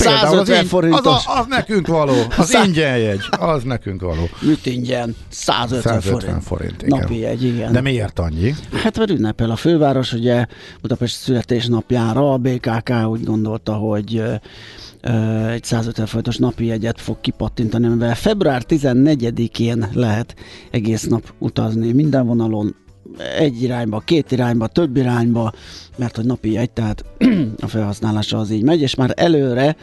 A Például 150 az, forintos. az, a, az nekünk való, az ingyen jegy, az nekünk való. Mit ingyen? 150, 150 forint. forint, igen. Napi egy, igen. De miért annyi? Hát mert ünnepel a főváros, ugye Budapest születésnapjára a BKK úgy gondolta, hogy egy 150 forintos napi jegyet fog kipattintani, amivel február 14-én lehet egész nap utazni minden vonalon, egy irányba, két irányba, több irányba, mert hogy napi jegy, tehát a felhasználása az így megy, és már előre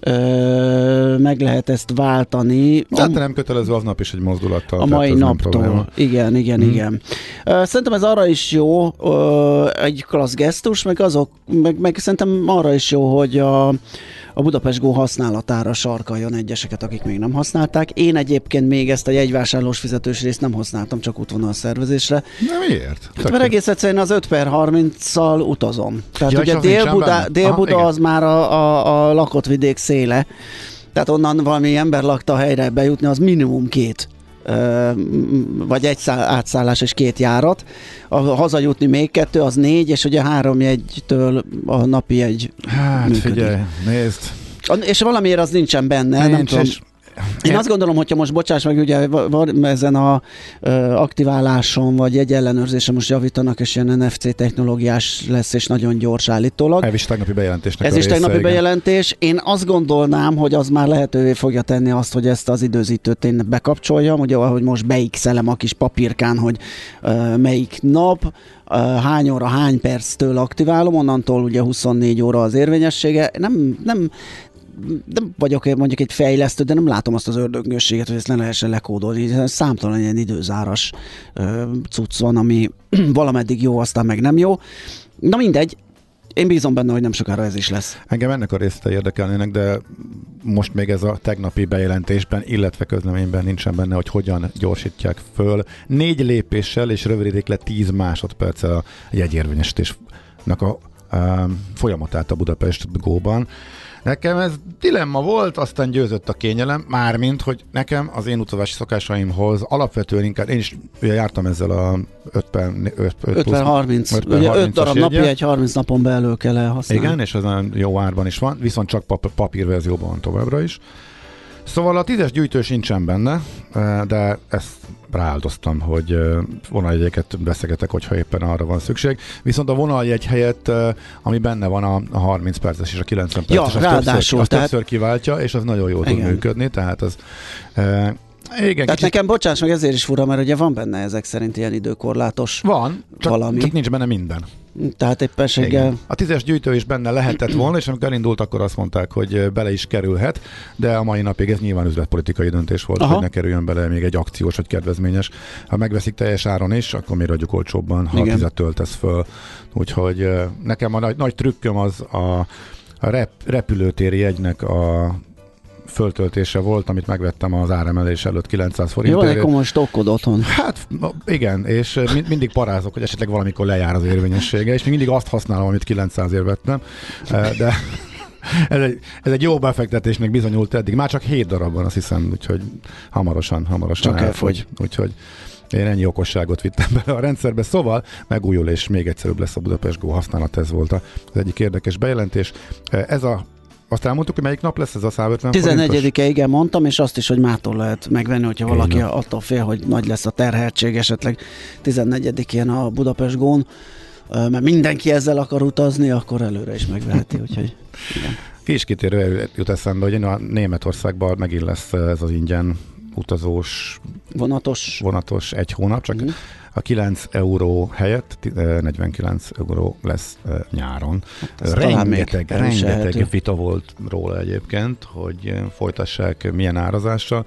ö, meg lehet ezt váltani. De hát nem kötelező aznap is egy mozdulattal. A tehát mai naptól. Igen, igen, Mhm. igen. Szerintem ez arra is jó, ö, egy klassz gesztus, meg azok, meg, meg szerintem arra is jó, hogy a, a Budapest Go használatára sarkaljon egyeseket, akik még nem használták. Én egyébként még ezt a jegyvásárlós fizetős részt nem használtam, csak útvonal szervezésre. De miért? Hát, mert egész egyszerűen az 5 per 30-szal utazom. Tehát Ja, ugye Dél-Buda? Dél-Buda Aha, az már a, a, a lakott vidék széle. Tehát onnan valami ember lakta helyre bejutni, az minimum két vagy egy szá- átszállás és két járat. A hazajutni még kettő, az négy, és ugye három jegytől a napi egy Hát működik. figyelj, nézd. És valamiért az nincsen benne, nem Nincs, tudom. és- Én azt gondolom, hogyha most bocsáss meg, ugye va- van ezen a ö, aktiváláson, vagy egy ellenőrzésen most javítanak, és ilyen NFC technológiás lesz, és nagyon gyors állítólag. Ez is tegnapi bejelentésnek Ez is része, tegnapi igen. bejelentés. Én azt gondolnám, hogy az már lehetővé fogja tenni azt, hogy ezt az időzítőt én bekapcsoljam, ugye ahogy most beixelem a kis papírkán, hogy uh, melyik nap, hány óra, hány perctől aktiválom, onnantól ugye 24 óra az érvényessége. Nem, nem, nem vagyok mondjuk egy fejlesztő, de nem látom azt az ördögösséget, hogy ezt ne lehessen lekódolni. Számtalan ilyen időzáras cucc van, ami valameddig jó, aztán meg nem jó. Na mindegy, én bízom benne, hogy nem sokára ez is lesz. Engem ennek a részletei érdekelnének, de most még ez a tegnapi bejelentésben, illetve közleményben nincsen benne, hogy hogyan gyorsítják föl. Négy lépéssel és rövidítik le 10 másodperccel a jegyérvényesítésnek a folyamatát a Budapest Go-ban. Nekem ez dilemma volt, aztán győzött a kényelem, mármint, hogy nekem az én utazási szokásaimhoz alapvetően inkább, én is ugye jártam ezzel a 5 per, 5, 5 50-30. 5 per Ugye 5 30-as darab napi egy 30 napon belül kell elhasználni. Igen, és ez nagyon jó árban is van, viszont csak pap- papírverzióban van továbbra is. Szóval a tízes gyűjtő sincsen benne, de ezt rááldoztam, hogy vonaljegyeket veszegetek, hogyha éppen arra van szükség. Viszont a vonaljegy helyett, ami benne van a, a 30 perces és a 90 Ja, perces, az, ráadásul, többször, az tehát- többször kiváltja, és az nagyon jól tud Igen. működni, tehát az igen, Tehát kicsit nekem bocsáss meg, ezért is fura, mert ugye van benne ezek szerint ilyen időkorlátos. van, csak, valami. csak nincs benne minden. Tehát éppenséggel Igen. A tízes gyűjtő is benne lehetett volna, és amikor elindult, akkor azt mondták, hogy bele is kerülhet, de a mai napig ez nyilván üzletpolitikai döntés volt, Aha. hogy ne kerüljön bele még egy akciós vagy kedvezményes. Ha megveszik teljes áron is, akkor miért adjuk olcsóbban, ha Igen. a tizet töltesz föl. Úgyhogy nekem a nagy, nagy trükköm az a, a rep, repülőtéri jegynek a föltöltése volt, amit megvettem az áremelés előtt 900 Jó, forintért. van egy komoly stokkod otthon. Hát igen, és mind, mindig parázok, hogy esetleg valamikor lejár az érvényessége, és még mindig azt használom, amit 900 ér vettem, de ez egy, ez egy jó befektetésnek bizonyult eddig. Már csak 7 darab van, azt hiszem, úgyhogy hamarosan, hamarosan Csak elfogy. Úgyhogy én ennyi okosságot vittem bele a rendszerbe, szóval megújul és még egyszerűbb lesz a Budapest Go használat, ez volt az egyik érdekes bejelentés. Ez a azt elmondtuk, hogy melyik nap lesz ez a 150 14-e, igen, mondtam, és azt is, hogy mától lehet megvenni, hogyha Igen. valaki attól fél, hogy nagy lesz a terheltség, esetleg 14-én a Budapest Gón, mert mindenki ezzel akar utazni, akkor előre is megveheti, úgyhogy igen. Kis kitérő jut eszembe, hogy a Németországban megint lesz ez az ingyen utazós, Vonatos. vonatos egy hónap, csak Mhm. A 9 euró helyett ti- eh, 49 euró lesz eh, nyáron. még Rengeteg, rengeteg vita volt róla egyébként, hogy eh, folytassák milyen árazással.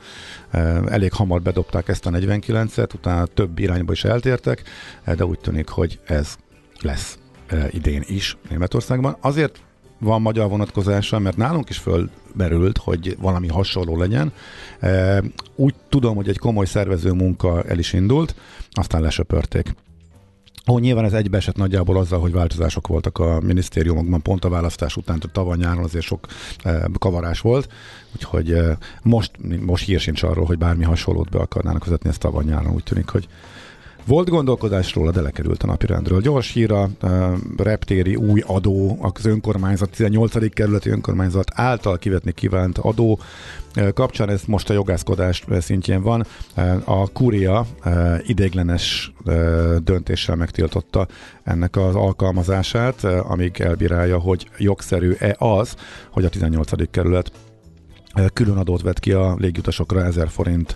Elég hamar bedobták ezt a 49-et, utána több irányba is eltértek, de úgy tűnik, hogy ez lesz idén is Németországban. Azért van magyar vonatkozása, mert nálunk is fölmerült, hogy valami hasonló legyen. E, Úgy tudom, hogy egy komoly szervező munka el is indult, aztán lesöpörték. Ó, nyilván ez egybeesett nagyjából azzal, hogy változások voltak a minisztériumokban, pont a választás után, tehát tavaly nyáron azért sok e, kavarás volt, úgyhogy e, most, most hír sincs arról, hogy bármi hasonlót be akarnának vezetni ezt tavaly nyáron, úgy tűnik, hogy volt gondolkodásról, de lekerült a napirendről. Gyors hír a uh, reptéri új adó, az önkormányzat, 18. kerületi önkormányzat által kivetni kívánt adó uh, kapcsán, ez most a jogászkodás szintjén van. Uh, a Kúria uh, ideiglenes döntéssel megtiltotta ennek az alkalmazását, amíg elbírálja, hogy jogszerű-e az, hogy a 18. kerület külön adót vett ki a légutasokra 1000 forint.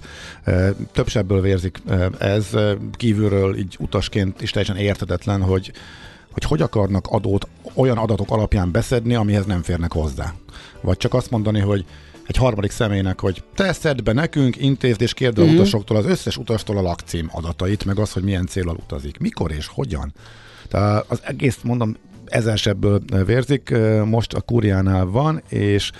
Több sebből vérzik ez, kívülről így utasként is teljesen értetetlen, hogy hogy hogy akarnak adót olyan adatok alapján beszedni, amihez nem férnek hozzá. Vagy csak azt mondani, hogy egy harmadik személynek, hogy te szedd be nekünk, intézd és kérd a Mhm. utasoktól, az összes utastól a lakcím adatait, meg az, hogy milyen célral utazik. Mikor és hogyan? Tehát az egész, mondom, ezer sebből vérzik, most a kúriánál van, és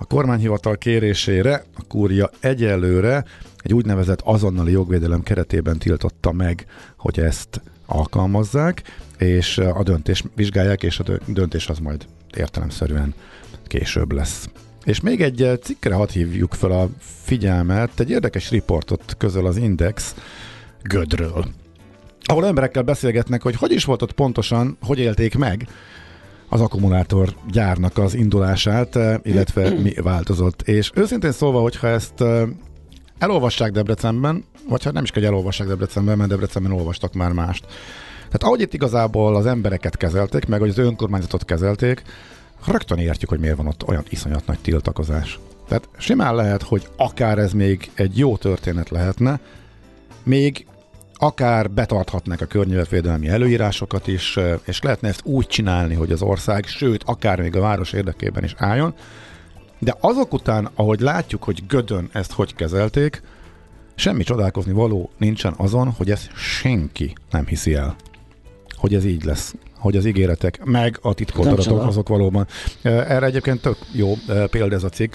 a kormányhivatal kérésére a kúria egyelőre egy úgynevezett azonnali jogvédelem keretében tiltotta meg, hogy ezt alkalmazzák, és a döntés vizsgálják, és a dö- döntés az majd értelemszerűen később lesz. És még egy cikkre hadd hívjuk fel a figyelmet, egy érdekes riportot közöl az Index Gödről, ahol emberekkel beszélgetnek, hogy hogy is volt ott pontosan, hogy élték meg az akkumulátor gyárnak az indulását, eh, illetve mi változott. És őszintén szólva, hogyha ezt eh, elolvassák Debrecenben, vagy hát nem is kell, elolvassák Debrecenben, mert Debrecenben olvastak már mást. Tehát ahogy itt igazából az embereket kezelték, meg hogy az önkormányzatot kezelték, rögtön értjük, hogy miért van ott olyan iszonyat nagy tiltakozás. Tehát simán lehet, hogy akár ez még egy jó történet lehetne, még akár betarthatnak a környezetvédelmi előírásokat is, és lehetne ezt úgy csinálni, hogy az ország, sőt, akár még a város érdekében is álljon, de azok után, ahogy látjuk, hogy Gödön ezt hogy kezelték, semmi csodálkozni való nincsen azon, hogy ezt senki nem hiszi el. Hogy ez így lesz. Hogy az ígéretek, meg a titkolt adatok azok valóban. Erre egyébként tök jó példa ez a cikk,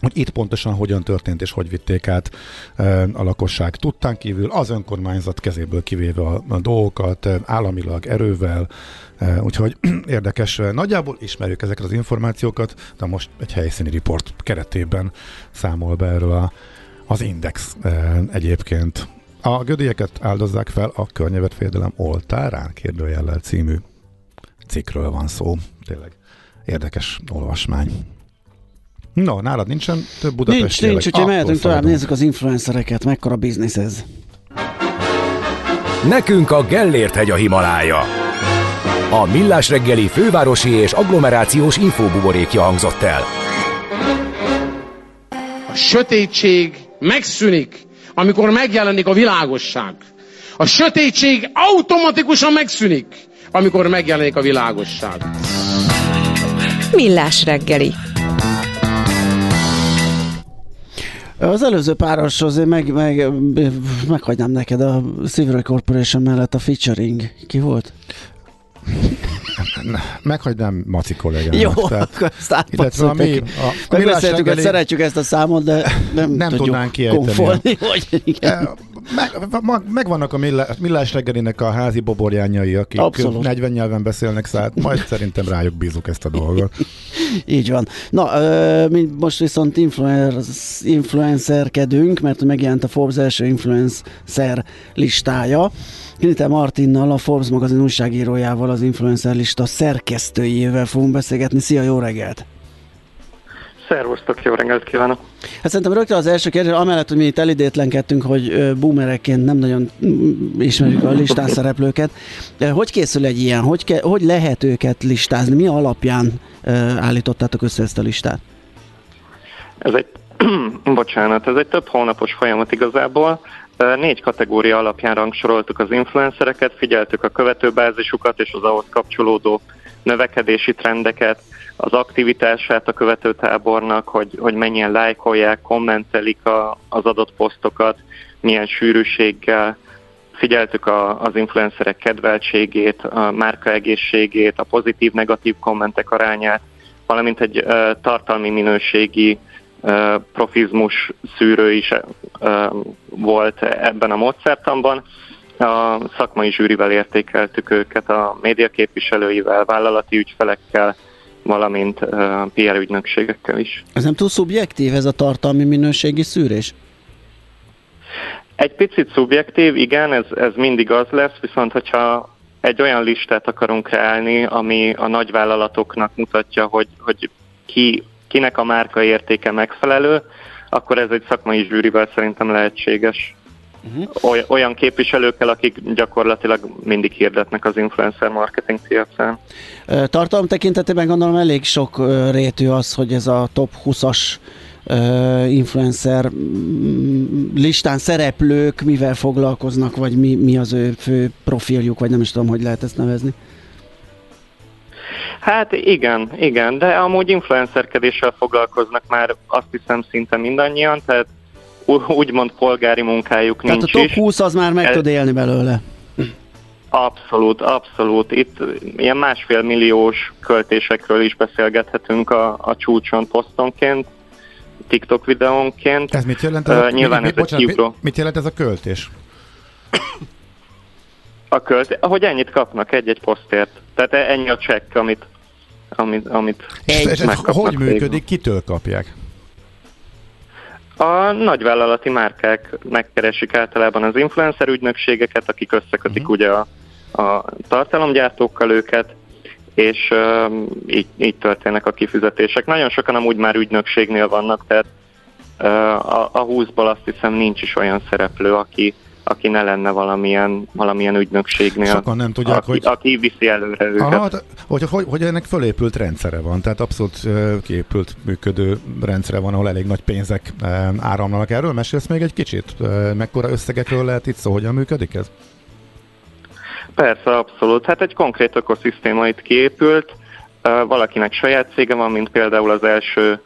hogy itt pontosan hogyan történt és hogy vitték át a lakosság tudtán kívül, az önkormányzat kezéből kivéve a, dolgokat, államilag erővel, úgyhogy érdekes, nagyjából ismerjük ezeket az információkat, de most egy helyszíni riport keretében számol be erről a, az Index egyébként. A gödélyeket áldozzák fel a környezetvédelem oltárán, kérdőjellel című cikkről van szó. Tényleg érdekes olvasmány. No, nálad nincsen több Budapest Nincs, jelleg? nincs, úgyhogy Akkor mehetünk tovább, nézzük az influencereket, mekkora biznisz ez. Nekünk a Gellért hegy a Himalája. A Millás reggeli fővárosi és agglomerációs infóbuborékja hangzott el. A sötétség megszűnik, amikor megjelenik a világosság. A sötétség automatikusan megszűnik, amikor megjelenik a világosság. Millás reggeli. Az előző pároshoz én meg, meg, meghagynám neked a Silver Corporation mellett a featuring. Ki volt? Meghagynám Maci kollégának. Jó, akkor ezt illetve a mi, a, a Megbeszéltük, hogy szeretjük ezt a számot, de nem, Nem tudjuk tudnánk kiejteni. konfolni, hogy igen. Meg, megvannak a millás, millás reggelinek a házi boborjányai, akik Abszolút. 40 nyelven beszélnek szállt, majd szerintem rájuk bízunk ezt a dolgot. Így van. Na, ö, mi most viszont influencer, influencerkedünk, mert megjelent a Forbes első influencer listája. Knite Martinnal, a Forbes magazin újságírójával, az influencer lista szerkesztőjével fogunk beszélgetni. Szia, jó reggelt! Szervusztok, jó reggelt kívánok! Hát szerintem rögtön az első kérdés, amellett, hogy mi itt elidétlenkedtünk, hogy ö, boomerekként nem nagyon mm, ismerjük a listán szereplőket. Hogy készül egy ilyen? Hogy, ke, hogy lehet őket listázni? Mi alapján állítottátok össze ezt a listát? Ez egy, bocsánat, ez egy több hónapos folyamat igazából. Négy kategória alapján rangsoroltuk az influencereket, figyeltük a követőbázisukat és az ahhoz kapcsolódó növekedési trendeket, az aktivitását a követőtábornak, hogy, hogy mennyien lájkolják, kommentelik a, az adott posztokat, milyen sűrűséggel, figyeltük a, az influencerek kedveltségét, a márka egészségét, a pozitív-negatív kommentek arányát, valamint egy ö, tartalmi minőségi ö, profizmus szűrő is ö, volt ebben a módszertanban. A szakmai zsűrivel értékeltük őket, a média képviselőivel, vállalati ügyfelekkel, valamint PR ügynökségekkel is. Ez nem túl szubjektív, ez a tartalmi minőségi szűrés? Egy picit szubjektív, igen, ez, ez mindig az lesz, viszont hogyha egy olyan listát akarunk kreálni, ami a nagyvállalatoknak mutatja, hogy, hogy ki, kinek a márka értéke megfelelő, akkor ez egy szakmai zsűrivel szerintem lehetséges. Oly, olyan képviselőkkel, akik gyakorlatilag mindig hirdetnek az influencer marketing piacán. Tartalom tekintetében gondolom elég sok rétű az, hogy ez a top 20-as ö, influencer listán szereplők mivel foglalkoznak, vagy mi, mi az ő fő profiljuk, vagy nem is tudom, hogy lehet ezt nevezni. Hát igen, igen, de amúgy influencerkedéssel foglalkoznak már azt hiszem szinte mindannyian, tehát úgymond polgári munkájuk Tehát nincs a top is. 20 az már meg Ez- tud élni belőle. Abszolút, abszolút. Itt ilyen másfél milliós költésekről is beszélgethetünk a, a csúcson posztonként, TikTok videónként. Ez mit jelent? Ez a, nyilván mi, ez mi, egy bocsánat, kiugró. mit, mit jelent ez a költés? A költ, hogy ennyit kapnak egy-egy posztért. Tehát ennyi a csekk, amit, amit, amit És, és ez hogy végül. működik? Kitől kapják? A nagyvállalati márkák megkeresik általában az influencer ügynökségeket, akik összekötik uh-huh. ugye a, a tartalomgyártókkal őket, és um, így, így történnek a kifizetések. Nagyon sokan amúgy már ügynökségnél vannak, tehát uh, a, a 20-ból azt hiszem nincs is olyan szereplő, aki, aki ne lenne valamilyen, valamilyen ügynökségnél, Sokan nem tudják, aki, hogy- aki viszi előre őket. Aha, hát, hogy, hogy, hogy ennek fölépült rendszere van, tehát abszolút ö, kiépült működő rendszere van, ahol elég nagy pénzek ö, áramlanak. Erről mesélsz még egy kicsit? Ö, Mekkora összegekről lehet itt szó, hogyan működik ez? Persze, abszolút. Hát egy konkrét ökoszisztéma itt kiépült. Valakinek saját cége van, mint például az első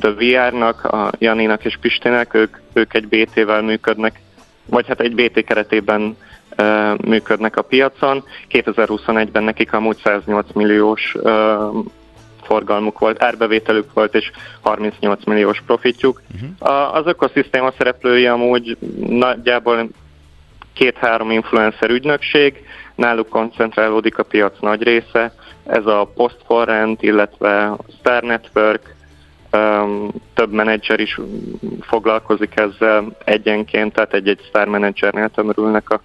The VR-nak, a Janinak és Pistinek, ők, ők egy BT-vel működnek, vagy hát egy BT keretében ö, működnek a piacon. 2021-ben nekik amúgy 108 milliós ö, forgalmuk volt, árbevételük volt, és 38 milliós profitjuk. Uh-huh. A, az ökoszisztéma szereplői amúgy nagyjából két-három influencer ügynökség, náluk koncentrálódik a piac nagy része, ez a Postforrent, illetve a Star Network, több menedzser is foglalkozik ezzel egyenként, tehát egy-egy Star menedzsernél tömörülnek a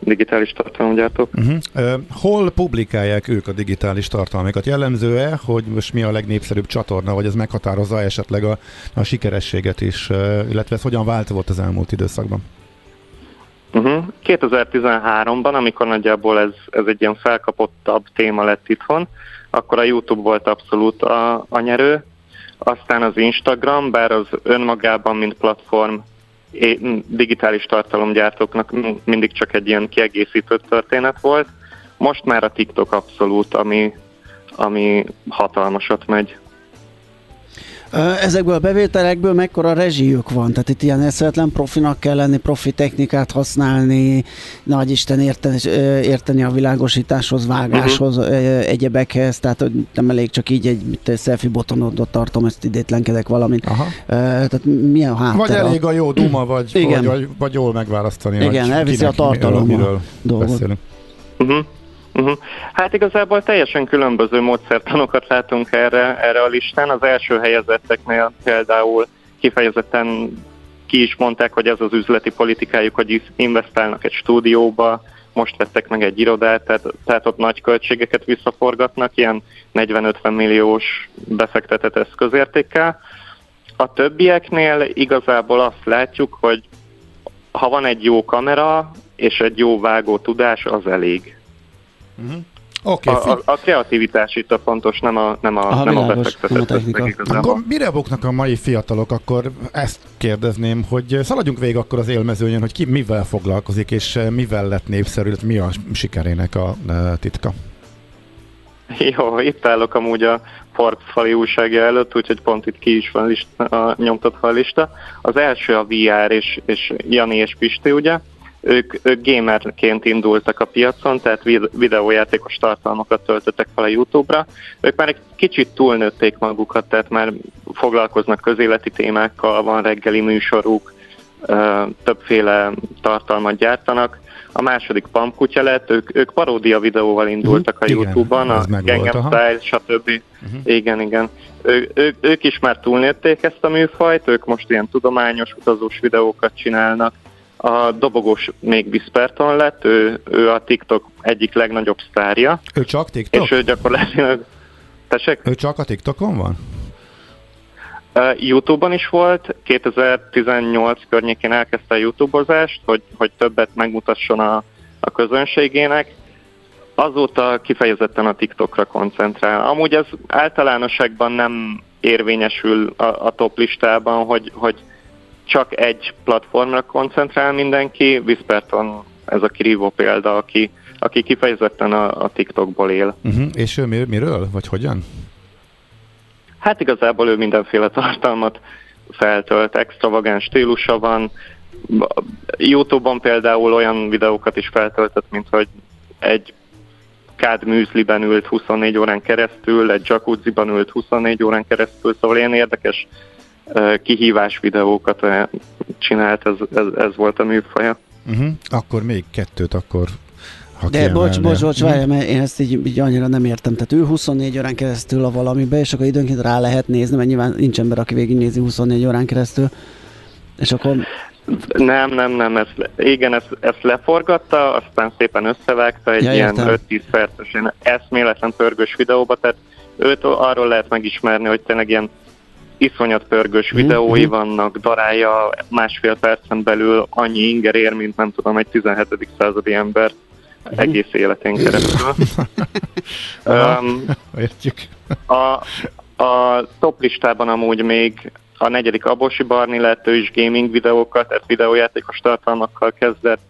digitális tartalomgyártók. Uh-huh. Hol publikálják ők a digitális tartalmakat? Jellemző-e, hogy most mi a legnépszerűbb csatorna, vagy ez meghatározza esetleg a, a sikerességet is, illetve ez hogyan változott az elmúlt időszakban? Uh-huh. 2013-ban, amikor nagyjából ez, ez egy ilyen felkapottabb téma lett itthon, akkor a YouTube volt abszolút a, a nyerő, aztán az Instagram, bár az önmagában, mint platform digitális tartalomgyártóknak mindig csak egy ilyen kiegészítő történet volt, most már a TikTok abszolút, ami, ami hatalmasat megy. Ezekből a bevételekből mekkora rezsijük van? Tehát itt ilyen eszetlen profinak kell lenni, profi technikát használni, nagy Isten érteni, érteni a világosításhoz, vágáshoz, uh-huh. egyebekhez, tehát hogy nem elég csak így egy egy selfie botonodot tartom, ezt idétlenkedek valamint. Aha. Tehát milyen háttér? Vagy elég a jó duma, vagy, Igen. vagy, vagy jól megválasztani. Igen, elviszi a tartalom. Miről, miről beszélünk. Uh-huh. Uh-huh. Hát igazából teljesen különböző módszertanokat látunk erre, erre a listán. Az első helyezetteknél például kifejezetten ki is mondták, hogy ez az üzleti politikájuk, hogy investálnak egy stúdióba, most vettek meg egy irodát, tehát, tehát ott nagy költségeket visszaforgatnak, ilyen 40-50 milliós befektetett eszközértékkel. A többieknél igazából azt látjuk, hogy ha van egy jó kamera és egy jó vágó tudás, az elég. Uh-huh. Okay, a, a, a kreativitás itt a fontos, nem a, nem a, Aha, nem a befektetett Akkor mire buknak a mai fiatalok? Akkor ezt kérdezném, hogy szaladjunk végig akkor az élmezőnyön, hogy ki mivel foglalkozik, és mivel lett népszerű, mi a sikerének a, a titka? Jó, itt állok amúgy a Forbes fali újságja előtt, úgyhogy pont itt ki is van lista, a, nyomtatva a lista. Az első a VR és, és Jani és Pisti, ugye? Ők, ők gamerként indultak a piacon, tehát videójátékos tartalmakat töltöttek fel a YouTube-ra. Ők már egy kicsit túlnőtték magukat, tehát már foglalkoznak közéleti témákkal, van reggeli műsoruk, többféle tartalmat gyártanak. A második Pampkutya lett, ők, ők paródia videóval indultak uh-huh. a YouTube-ban, a Gangnam Style, stb. Uh-huh. Igen, igen. Ő, ő, ők is már túlnőtték ezt a műfajt, ők most ilyen tudományos, utazós videókat csinálnak, a dobogós még Bisperton lett, ő, ő a TikTok egyik legnagyobb sztárja. Ő csak TikTok? És ő gyakorlatilag... Tessék? Ő csak a TikTokon van? Uh, YouTube-on is volt, 2018 környékén elkezdte a YouTube-ozást, hogy, hogy többet megmutasson a, a közönségének. Azóta kifejezetten a TikTokra koncentrál. Amúgy ez általánosságban nem érvényesül a, a top listában, hogy, hogy csak egy platformra koncentrál mindenki, Whisperton ez a kirívó példa, aki, aki kifejezetten a, a TikTokból él. Uh-huh. És ő mir- miről, vagy hogyan? Hát igazából ő mindenféle tartalmat feltölt, extravagáns stílusa van. Youtube-on például olyan videókat is feltöltött, mint hogy egy kád műzliben ült 24 órán keresztül, egy jacuzziban ült 24 órán keresztül, szóval ilyen érdekes kihívás videókat csinált, ez, ez, ez volt a műfaja. Uh-huh. Akkor még kettőt, akkor ha De bocs, bocs, bocs, várj, mert én ezt így, így annyira nem értem. Tehát ő 24 órán keresztül a valamibe, és akkor időnként rá lehet nézni, mert nyilván nincs ember, aki végignézi 24 órán keresztül. És akkor... Nem, nem, nem, ez, igen, ezt, ezt leforgatta, aztán szépen összevágta egy ja, ilyen 5-10 perces, ilyen eszméletlen pörgős videóba, tehát őt arról lehet megismerni, hogy tényleg ilyen iszonyat pörgős mhm, videói mm-hmm. vannak, darálja másfél percen belül annyi inger ér, mint nem tudom, egy 17. századi ember mm-hmm. egész életén keresztül. um, Értjük. a, a top listában amúgy még a negyedik Abosi Barni lett, ő is gaming videókat, tehát videójátékos tartalmakkal kezdett,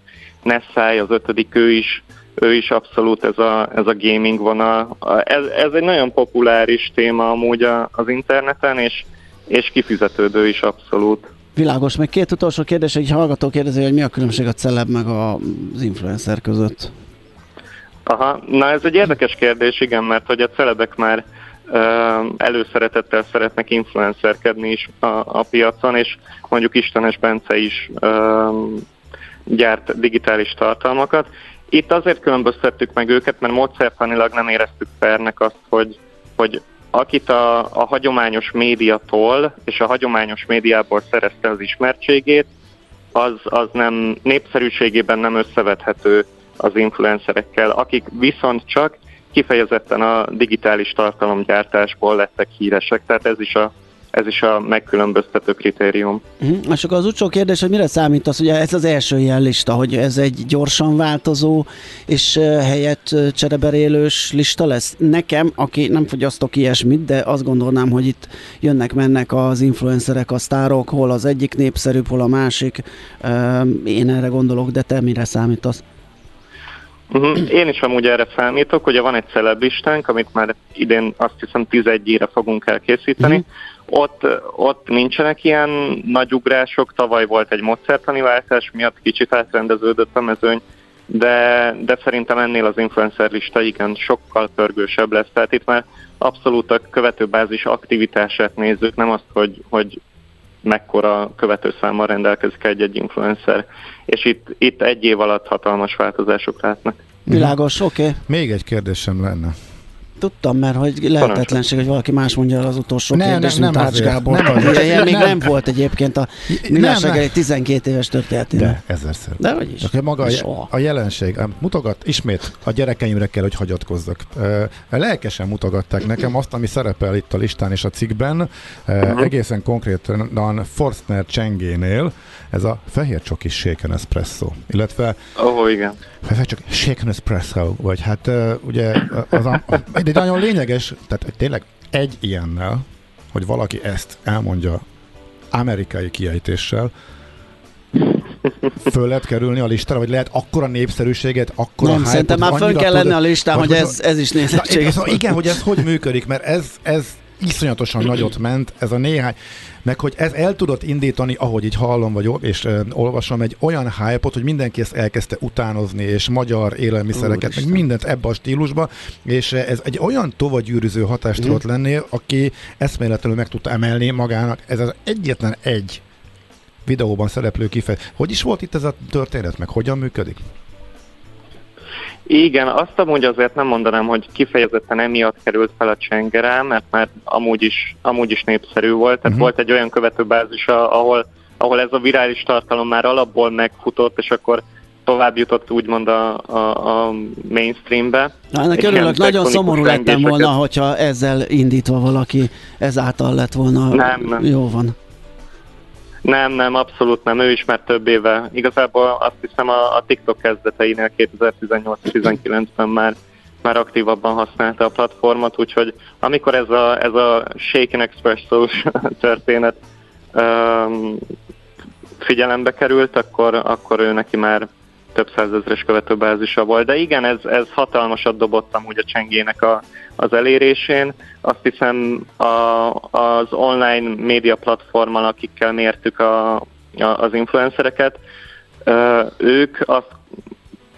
Nessai az ötödik, ő is, ő is abszolút ez a, ez a gaming vonal. Ez, ez egy nagyon populáris téma amúgy az interneten, és és kifizetődő is abszolút. Világos, meg két utolsó kérdés, egy hallgató kérdezi, hogy mi a különbség a celeb meg az influencer között? Aha, na ez egy érdekes kérdés, igen, mert hogy a celebek már előszeretettel szeretnek influencerkedni is a, a piacon, és mondjuk Istenes Bence is uh, gyárt digitális tartalmakat. Itt azért különböztettük meg őket, mert módszertanilag nem éreztük fernek azt, hogy, hogy akit a, a hagyományos médiatól és a hagyományos médiából szerezte az ismertségét, az, az nem népszerűségében nem összevethető az influencerekkel, akik viszont csak kifejezetten a digitális tartalomgyártásból lettek híresek, tehát ez is a ez is a megkülönböztető kritérium. Uh-huh. És akkor az utolsó kérdés, hogy mire számít az, ugye ez az első ilyen lista, hogy ez egy gyorsan változó és helyett csereberélős lista lesz? Nekem, aki nem fogyasztok ilyesmit, de azt gondolnám, hogy itt jönnek-mennek az influencerek, a sztárok, hol az egyik népszerűbb, hol a másik. Én erre gondolok, de te mire számítasz? Uh-huh. Én is amúgy erre számítok, hogy van egy celeb listánk, amit már idén azt hiszem 11 ére fogunk elkészíteni, uh-huh ott, ott nincsenek ilyen nagy ugrások, tavaly volt egy módszertani váltás, miatt kicsit átrendeződött a mezőny, de, de szerintem ennél az influencer lista igen sokkal pörgősebb lesz. Tehát itt már abszolút a követőbázis aktivitását nézzük, nem azt, hogy, hogy mekkora követőszámmal rendelkezik egy-egy influencer. És itt, itt egy év alatt hatalmas változások látnak. Világos, oké. Okay. Még egy kérdésem lenne. Tudtam, mert hogy lehetetlenség, hogy valaki más mondja el az utolsó Nem, kérdést, nem, mint nem Ács azért. Gábor. Nem azért. Ilyen még Nem. nem volt egyébként a Millás reggeli 12 éves történetében. De ezerszer. De hogy is. Csak maga a, a jelenség, mutogat, ismét a gyerekeimre kell, hogy hagyatkozzak. Lelkesen mutogatták nekem azt, ami szerepel itt a listán és a cikkben, Ö, egészen konkrétan Forstner Csengénél, ez a fehér csokis shaken espresso, illetve Ó, oh, igen. fehér csak shaken espresso, vagy hát ugye az a, egy nagyon lényeges, tehát tényleg egy ilyennel, hogy valaki ezt elmondja amerikai kiejtéssel, föl lehet kerülni a listára, vagy lehet akkora népszerűséget, akkora Nem, szerintem már annyira kell lenni a listán, hogy hogy- ez, ez is Na, nézettséges. igen, igen, hogy ez hogy működik, mert ez, ez iszonyatosan nagyot ment, ez a néhány, meg hogy ez el tudott indítani, ahogy így hallom, vagy és ö, olvasom, egy olyan hype hogy mindenki ezt elkezdte utánozni, és magyar élelmiszereket, meg mindent ebbe a stílusba, és ez egy olyan tovagyűrűző hatást tudott lenni, aki eszméletlenül meg tudta emelni magának, ez az egyetlen egy videóban szereplő kifejezés. Hogy is volt itt ez a történet, meg hogyan működik? Igen, azt amúgy azért nem mondanám, hogy kifejezetten emiatt került fel a csengere, mert már amúgy is, amúgy is népszerű volt. Tehát uh-huh. volt egy olyan követőbázis, ahol, ahol ez a virális tartalom már alapból megfutott, és akkor tovább jutott úgymond a, a, a mainstreambe. Na, ennek örülök, nagyon szomorú lettem volna, hogyha ezzel indítva valaki ezáltal lett volna. Nem, nem. Jó van. Nem, nem, abszolút nem. Ő is már több éve. Igazából azt hiszem a, a TikTok kezdeteinél 2018-19-ben már már aktívabban használta a platformot, úgyhogy amikor ez a, ez a Shaken Expresso történet um, figyelembe került, akkor, akkor ő neki már több százezres követőbázisa volt. De igen, ez, ez hatalmasat dobott amúgy a csengének a, az elérésén. Azt hiszem a, az online média platformon, akikkel mértük a, a, az influencereket, ők azt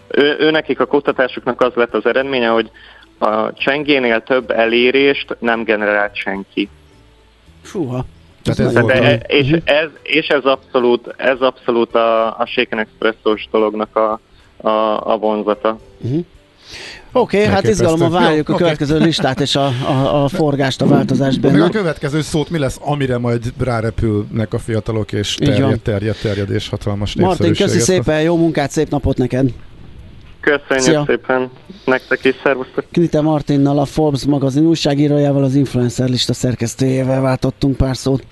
ő, ő nekik a kutatásuknak az lett az eredménye, hogy a csengénél több elérést nem generált senki. Fúha. Tehát ez Tehát e, és, ez, és ez abszolút, ez abszolút a, a Shaken Expresso-s dolognak a, a, a vonzata. Oké, okay, hát izgalommal várjuk Jó, a következő listát és a, a, a forgást, a változást Még a benne. következő szót mi lesz, amire majd rárepülnek a fiatalok, és terjed, terjed, terjed, és hatalmas Martin, köszi szépen, jó munkát, szép napot neked! Köszönjük Szia. szépen nektek is, szervusztok! Knite Martinnal, a Forbes magazin újságírójával, az influencer lista szerkesztőjével váltottunk pár szót.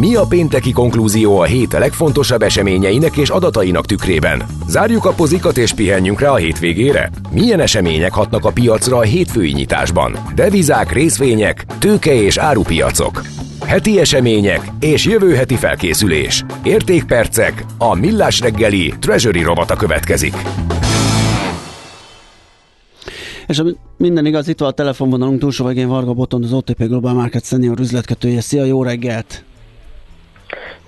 Mi a pénteki konklúzió a hét legfontosabb eseményeinek és adatainak tükrében? Zárjuk a pozikat és pihenjünk rá a hétvégére? Milyen események hatnak a piacra a hétfői nyitásban? Devizák, részvények, tőke és árupiacok. Heti események és jövő heti felkészülés. Értékpercek, a millás reggeli Treasury rovata következik. És ami minden igaz, itt van a telefonvonalunk túlsó végén Varga Botond, az OTP Global Market Senior üzletkötője. Szia, jó reggelt!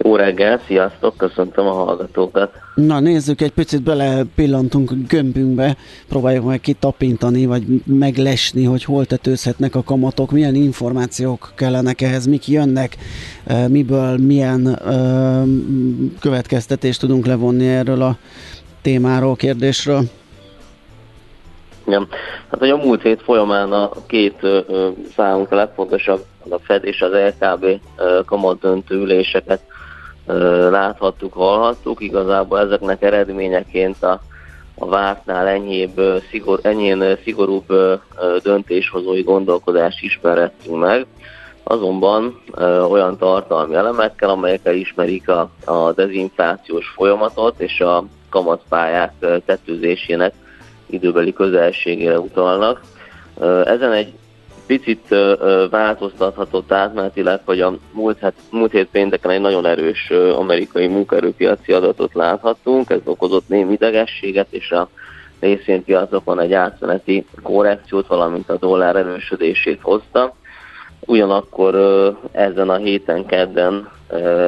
Jó reggel, sziasztok, köszöntöm a hallgatókat. Na nézzük, egy picit bele pillantunk a gömbünkbe, próbáljuk meg kitapintani, vagy meglesni, hogy hol tetőzhetnek a kamatok, milyen információk kellenek ehhez, mik jönnek, eh, miből milyen ö, következtetést tudunk levonni erről a témáról, kérdésről. Igen. Hát, hogy a múlt hét folyamán a két ö, számunkra legfontosabb, a Fed és az LKB kamat döntő üléseket láthattuk, hallhattuk. Igazából ezeknek eredményeként a, a vártnál enyhébb, szigor, enyhén szigorúbb döntéshozói gondolkodást ismerettünk meg. Azonban olyan tartalmi elemekkel, amelyek elismerik a, a dezinflációs folyamatot és a kamatpályák tetőzésének időbeli közelségére utalnak. Ezen egy picit változtathatott átmenetileg, hogy a múlt, hát, múlt hét pénteken egy nagyon erős amerikai munkaerőpiaci adatot láthattunk, ez okozott némi idegességet, és a részvénypiacokon egy átmeneti korrekciót, valamint a dollár erősödését hozta. Ugyanakkor ezen a héten kedden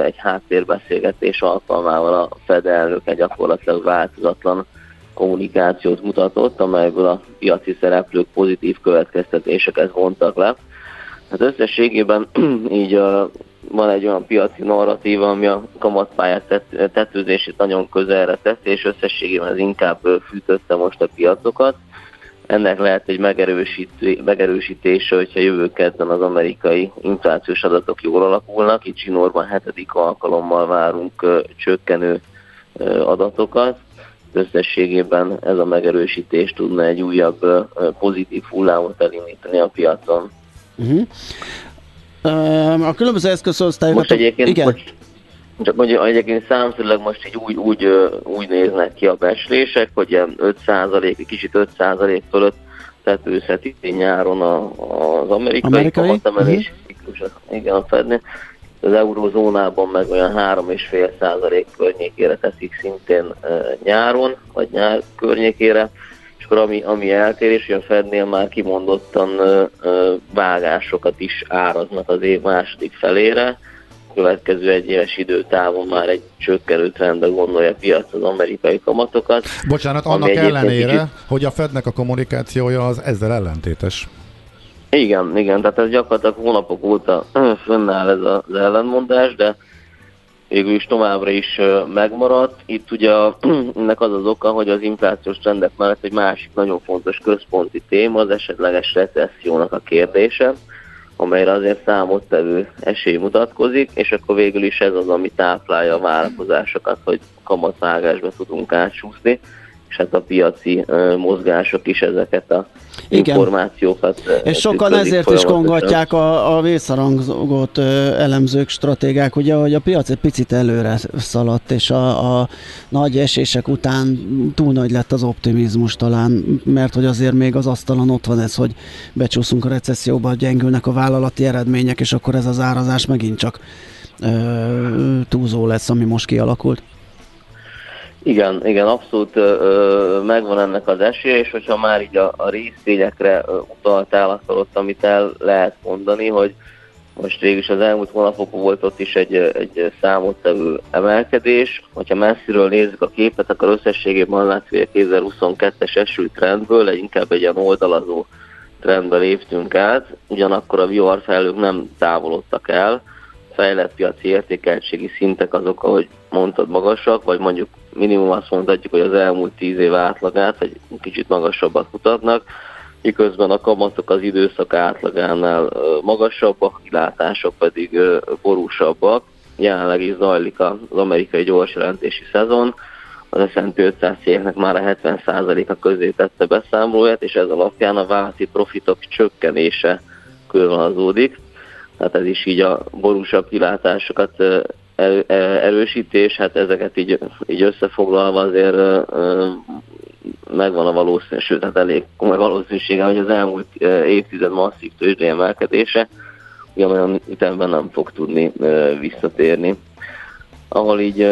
egy háttérbeszélgetés alkalmával a Fed elnöke gyakorlatilag változatlan kommunikációt mutatott, amelyből a piaci szereplők pozitív következtetéseket vontak le. Hát összességében így a, van egy olyan piaci narratíva, ami a kamatpályát tetőzését nagyon közelre teszi, és összességében ez inkább fűtötte most a piacokat. Ennek lehet egy megerősítése, hogyha jövő kedden az amerikai inflációs adatok jól alakulnak. Itt Csinorban hetedik alkalommal várunk csökkenő adatokat. Összességében ez a megerősítés tudna egy újabb pozitív hullámot elindítani a piacon. Uh-huh. A különböző eszközosztályokat... Most egyébként, igen. Most, csak mondjuk egyébként számszerűleg most így úgy, úgy, úgy néznek ki a beslések, hogy ilyen 5%, kicsit 5% fölött tetőzheti nyáron a, az amerikai, amerikai? kamatemelés uh-huh. igen, a Fednél. Az eurozónában meg olyan 3,5% környékére teszik szintén nyáron, vagy nyár környékére és akkor ami, ami eltérés, hogy a Fednél már kimondottan vágásokat is áraznak az év második felére, következő egy éves időtávon már egy csökkenő trendbe gondolja a piac az amerikai kamatokat. Bocsánat, annak ellenére, kicsit... hogy a Fednek a kommunikációja az ezzel ellentétes. Igen, igen, tehát ez gyakorlatilag hónapok óta fönnáll ez az ellenmondás, de végül is továbbra is megmaradt. Itt ugye ennek az az oka, hogy az inflációs trendek mellett egy másik nagyon fontos központi téma az esetleges recessziónak a kérdése, amelyre azért számottevő esély mutatkozik, és akkor végül is ez az, ami táplálja a várakozásokat, hogy kamatvágásba tudunk átsúszni és hát a piaci mozgások is ezeket a igen. információkat. És sokan ezért is kongatják a, a vészharangot elemzők, stratégák, ugye, hogy a piac egy picit előre szaladt, és a, a nagy esések után túl nagy lett az optimizmus talán, mert hogy azért még az asztalon ott van ez, hogy becsúszunk a recesszióba, gyengülnek a vállalati eredmények, és akkor ez az árazás megint csak ö, túlzó lesz, ami most kialakult. Igen, igen, abszolút ö, megvan ennek az esélye, és hogyha már így a, a részvényekre utaltál, akkor ott, amit el lehet mondani, hogy most végül is az elmúlt hónapokban volt ott is egy, egy számottevő emelkedés. Hogyha messziről nézzük a képet, akkor összességében látszik, hogy a 2022-es eső trendből egy inkább egy ilyen oldalazó trendbe léptünk át, ugyanakkor a viharfejlők nem távolodtak el, fejlett piaci értékeltségi szintek azok, ahogy mondtad, magasak, vagy mondjuk minimum azt mondhatjuk, hogy az elmúlt tíz év átlagát, egy kicsit magasabbat mutatnak, miközben a kamatok az időszak átlagánál magasabbak, kilátások pedig borúsabbak. Jelenleg is zajlik az amerikai gyors jelentési szezon, az S&P 500 cégnek már a 70%-a közé tette beszámolóját, és ez alapján a vállalati profitok csökkenése körvonalazódik. Tehát ez is így a borúsabb kilátásokat erősítés, hát ezeket így, így összefoglalva azért megvan a valószínűség, sőt, hát elég komoly valószínűsége, hogy az elmúlt évtized masszív tőzsdei emelkedése olyan ütemben nem fog tudni visszatérni. Ahol így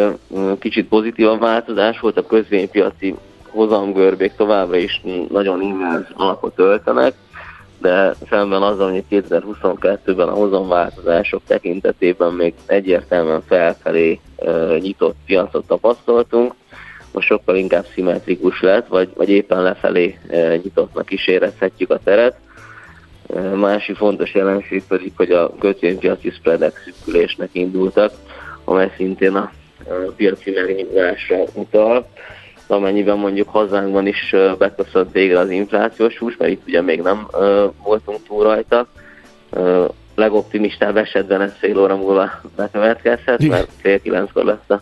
kicsit pozitívan változás volt, a közvénypiaci hozamgörbék továbbra is nagyon inverz alapot öltenek, de szemben azzal, hogy 2022-ben a hozamváltozások tekintetében még egyértelműen felfelé nyitott piacot tapasztaltunk, most sokkal inkább szimmetrikus lett, vagy, vagy éppen lefelé nyitottnak is érezhetjük a teret. Másik fontos jelenség pedig, hogy a kötvénypiaci spreadek szűkülésnek indultak, amely szintén a, a piaci megnyitásra utal amennyiben mondjuk hazánkban is beköszönt végre az inflációs hús, mert itt ugye még nem voltunk túl rajta. Legoptimistább esetben ez fél óra múlva bekövetkezhet, mert fél kilenckor lesz a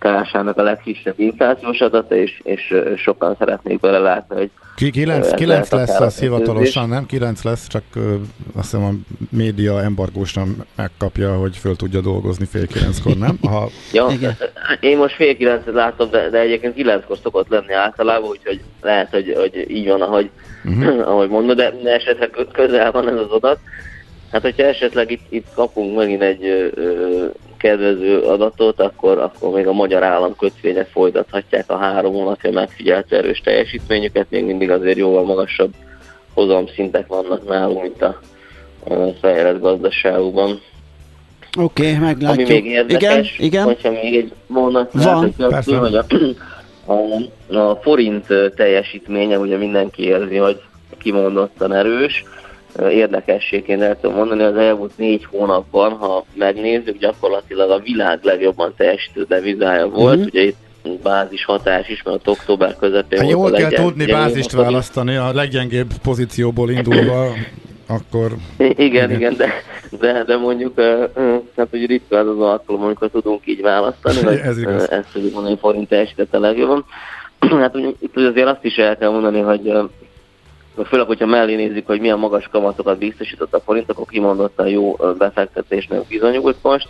KSH-nak a legkisebb inflációs adata, és, és sokan szeretnék belelátni, hogy 9, 9 lesz az hivatalosan, nem? 9 lesz, csak azt hiszem a média embargósan megkapja, hogy föl tudja dolgozni fél kilenckor, nem? Ha... ja, Igen. én most fél kilencet látom, de, de egyébként kilenckor szokott lenni általában, úgyhogy lehet, hogy, hogy így van, ahogy, uh-huh. ahogy mondod, de esetleg közel van ez az adat. Hát, hogyha esetleg itt, itt kapunk megint egy ö, kedvező adatot, akkor, akkor még a magyar állam kötvények folytathatják a három hónapja megfigyelt erős teljesítményüket, még mindig azért jóval magasabb hozamszintek vannak nálunk, mint a fejlett gazdaságokban. Oké, okay, meglátjuk. Ami még érdekes, igen, igen. hogyha még egy mondat Van, persze. hogy a, a, a forint teljesítménye, ugye mindenki érzi, hogy kimondottan erős. Érdekességként el tudom mondani, az elmúlt négy hónapban, ha megnézzük, gyakorlatilag a világ legjobban teljesítő devizája volt. Mhm. Ugye itt bázis hatás is, mert október közepén volt jól kell legyen- tudni bázist választani, a leggyengébb pozícióból indulva, akkor Igen, igen, de, de, de mondjuk, hát hogy ritka az az alkalom, amikor tudunk így választani, vagy Ez igaz. ezt tudjuk mondani, hogy forint teljesített a legjobban. hát úgy, itt ugye azért azt is el kell mondani, hogy főleg, hogyha mellé nézzük, hogy milyen magas kamatokat biztosított a forint, akkor kimondottan jó befektetésnek bizonyult most,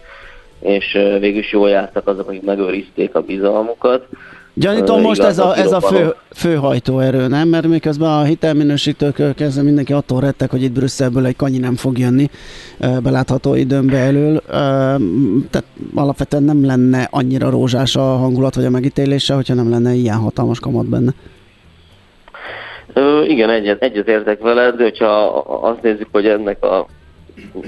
és végül is jól jártak azok, akik megőrizték a bizalmukat. Gyanítom, most ez a, ez a fő, főhajtóerő, nem? Mert miközben a hitelminősítők kezdve mindenki attól rettek, hogy itt Brüsszelből egy kanyi nem fog jönni belátható időn belül. Tehát alapvetően nem lenne annyira rózsás a hangulat vagy a megítélése, hogyha nem lenne ilyen hatalmas kamat benne. Ö, igen, egyet, egyet értek veled, de hogyha azt nézzük, hogy ennek a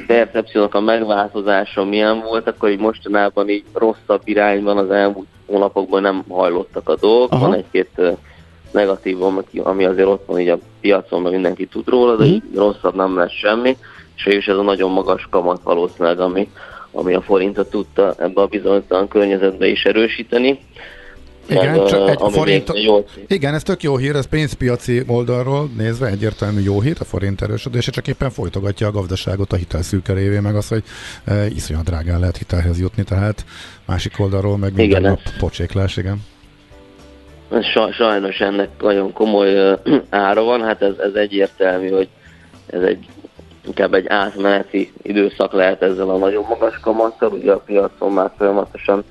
percepciónak a megváltozása milyen volt, akkor így mostanában így rosszabb irányban az elmúlt hónapokban nem hajlottak a dolgok. Aha. Van egy-két negatívum, ami azért ott van így a piacon, mert mindenki tud róla, de így rosszabb nem lesz semmi, és végülis ez a nagyon magas kamat valószínűleg, ami, ami a forintot tudta ebbe a bizonytalan környezetbe is erősíteni. Igen, Meg, csak egy forint- jól igen, ez tök jó hír, ez pénzpiaci oldalról nézve egyértelmű jó hír, a forint erősödése csak éppen folytogatja a gazdaságot a hitelszűke révén, meg az, hogy e, iszonyat drágán lehet hitelhez jutni, tehát másik oldalról meg minden Igen, nap pocséklás, igen. Sa- Sajnos ennek nagyon komoly ára van, hát ez, ez egyértelmű, hogy ez egy inkább egy átmeneti időszak lehet ezzel a nagyon magas kamattal, ugye a piacon már folyamatosan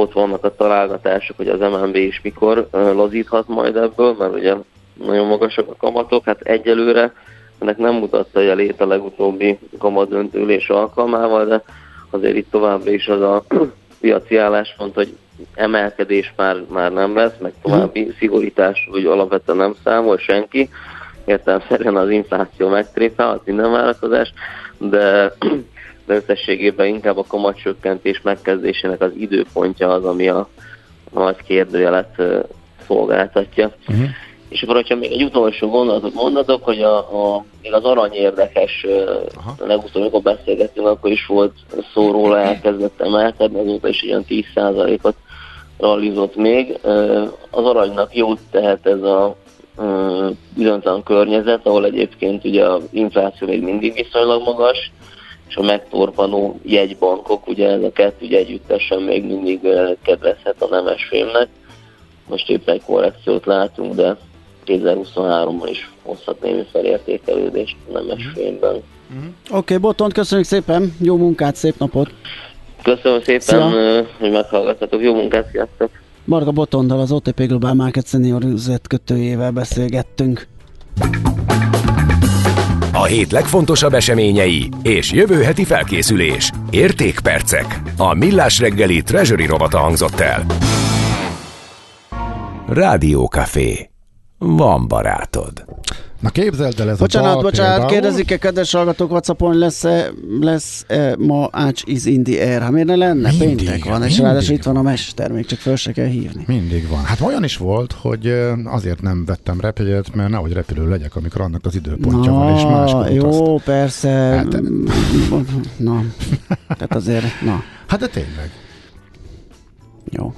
ott vannak a találgatások, hogy az MNB is mikor lazíthat majd ebből, mert ugye nagyon magasak a kamatok, hát egyelőre ennek nem mutatta, hogy a legutóbbi kamadöntőlés alkalmával, de azért itt továbbra is az a piaci álláspont, hogy emelkedés már, már nem lesz, meg további szigorítás, hogy alapvetően nem számol senki. Értelemszerűen az infláció megtrépálhat minden várakozás, de, de összességében inkább a kamatcsökkentés megkezdésének az időpontja az, ami a, a nagy kérdőjelet szolgáltatja. Uh-huh. És akkor, hogyha még egy utolsó gondolatot mondatok, hogy a, a, még az arany érdekes, Aha. legutóbb, amikor beszélgettünk, akkor is volt szó róla, elkezdett emelkedni, azóta is ilyen 10%-ot rallizott még. Az aranynak jót tehet ez a bizonytalan környezet, ahol egyébként ugye az infláció még mindig viszonylag magas, és a megtorpanó jegybankok, ugye ez a kettő ugye együttesen még mindig kedvezhet a nemes fémnek. Most épp egy korrekciót látunk, de 2023-ban is hozhat némi felértékelődést a nemes fémben. Oké, okay, Botont, köszönjük szépen, jó munkát, szép napot! Köszönöm szépen, Szia. hogy meghallgattatok. Jó munkát, sziasztok! Marga Botondal, az OTP Global Market Senior üzletkötőjével beszélgettünk. A hét legfontosabb eseményei és jövő heti felkészülés. Értékpercek. A Millás reggeli Treasury rovata hangzott el. Rádió Café. Van barátod. Na képzeld el ez Bocsánat, a bocsánat, például. kérdezik-e kedves hallgatók Whatsappon, lesz-e, lesz-e ma Ács is in the air? Hát miért ne lenne? Mindig, Péntek van, és ráadásul itt van a mester, még csak föl se kell hívni. Mindig van. Hát olyan is volt, hogy azért nem vettem repjegyet, mert nehogy repülő legyek, amikor annak az időpontja van, és máskor jó, utaztam. persze. Hát- na, tehát azért, na, Hát de tényleg. jó.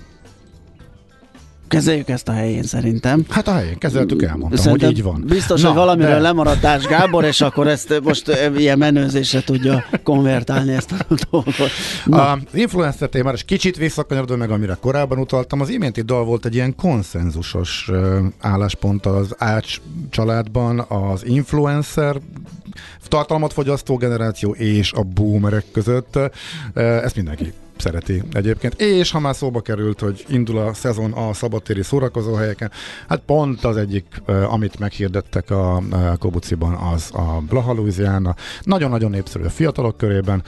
Kezeljük ezt a helyén szerintem. Hát a helyén kezeltük, elmondtam, Szerintem hogy így van. Biztos, Na, hogy valamiről de- lemaradt Ács Gábor, és akkor ezt most ilyen menőzésre tudja konvertálni ezt a dolgot. Na, Az influencer témára, és kicsit visszakanyarodva meg, amire korábban utaltam, az iménti dal volt egy ilyen konszenzusos álláspont az Ács családban, az influencer tartalmat fogyasztó generáció és a boomerek között. Ezt mindenki szereti egyébként. És ha már szóba került, hogy indul a szezon a szabadtéri szórakozóhelyeken, hát pont az egyik, amit meghirdettek a Kobuciban, az a Blaha Louisiana. Nagyon-nagyon népszerű a fiatalok körében,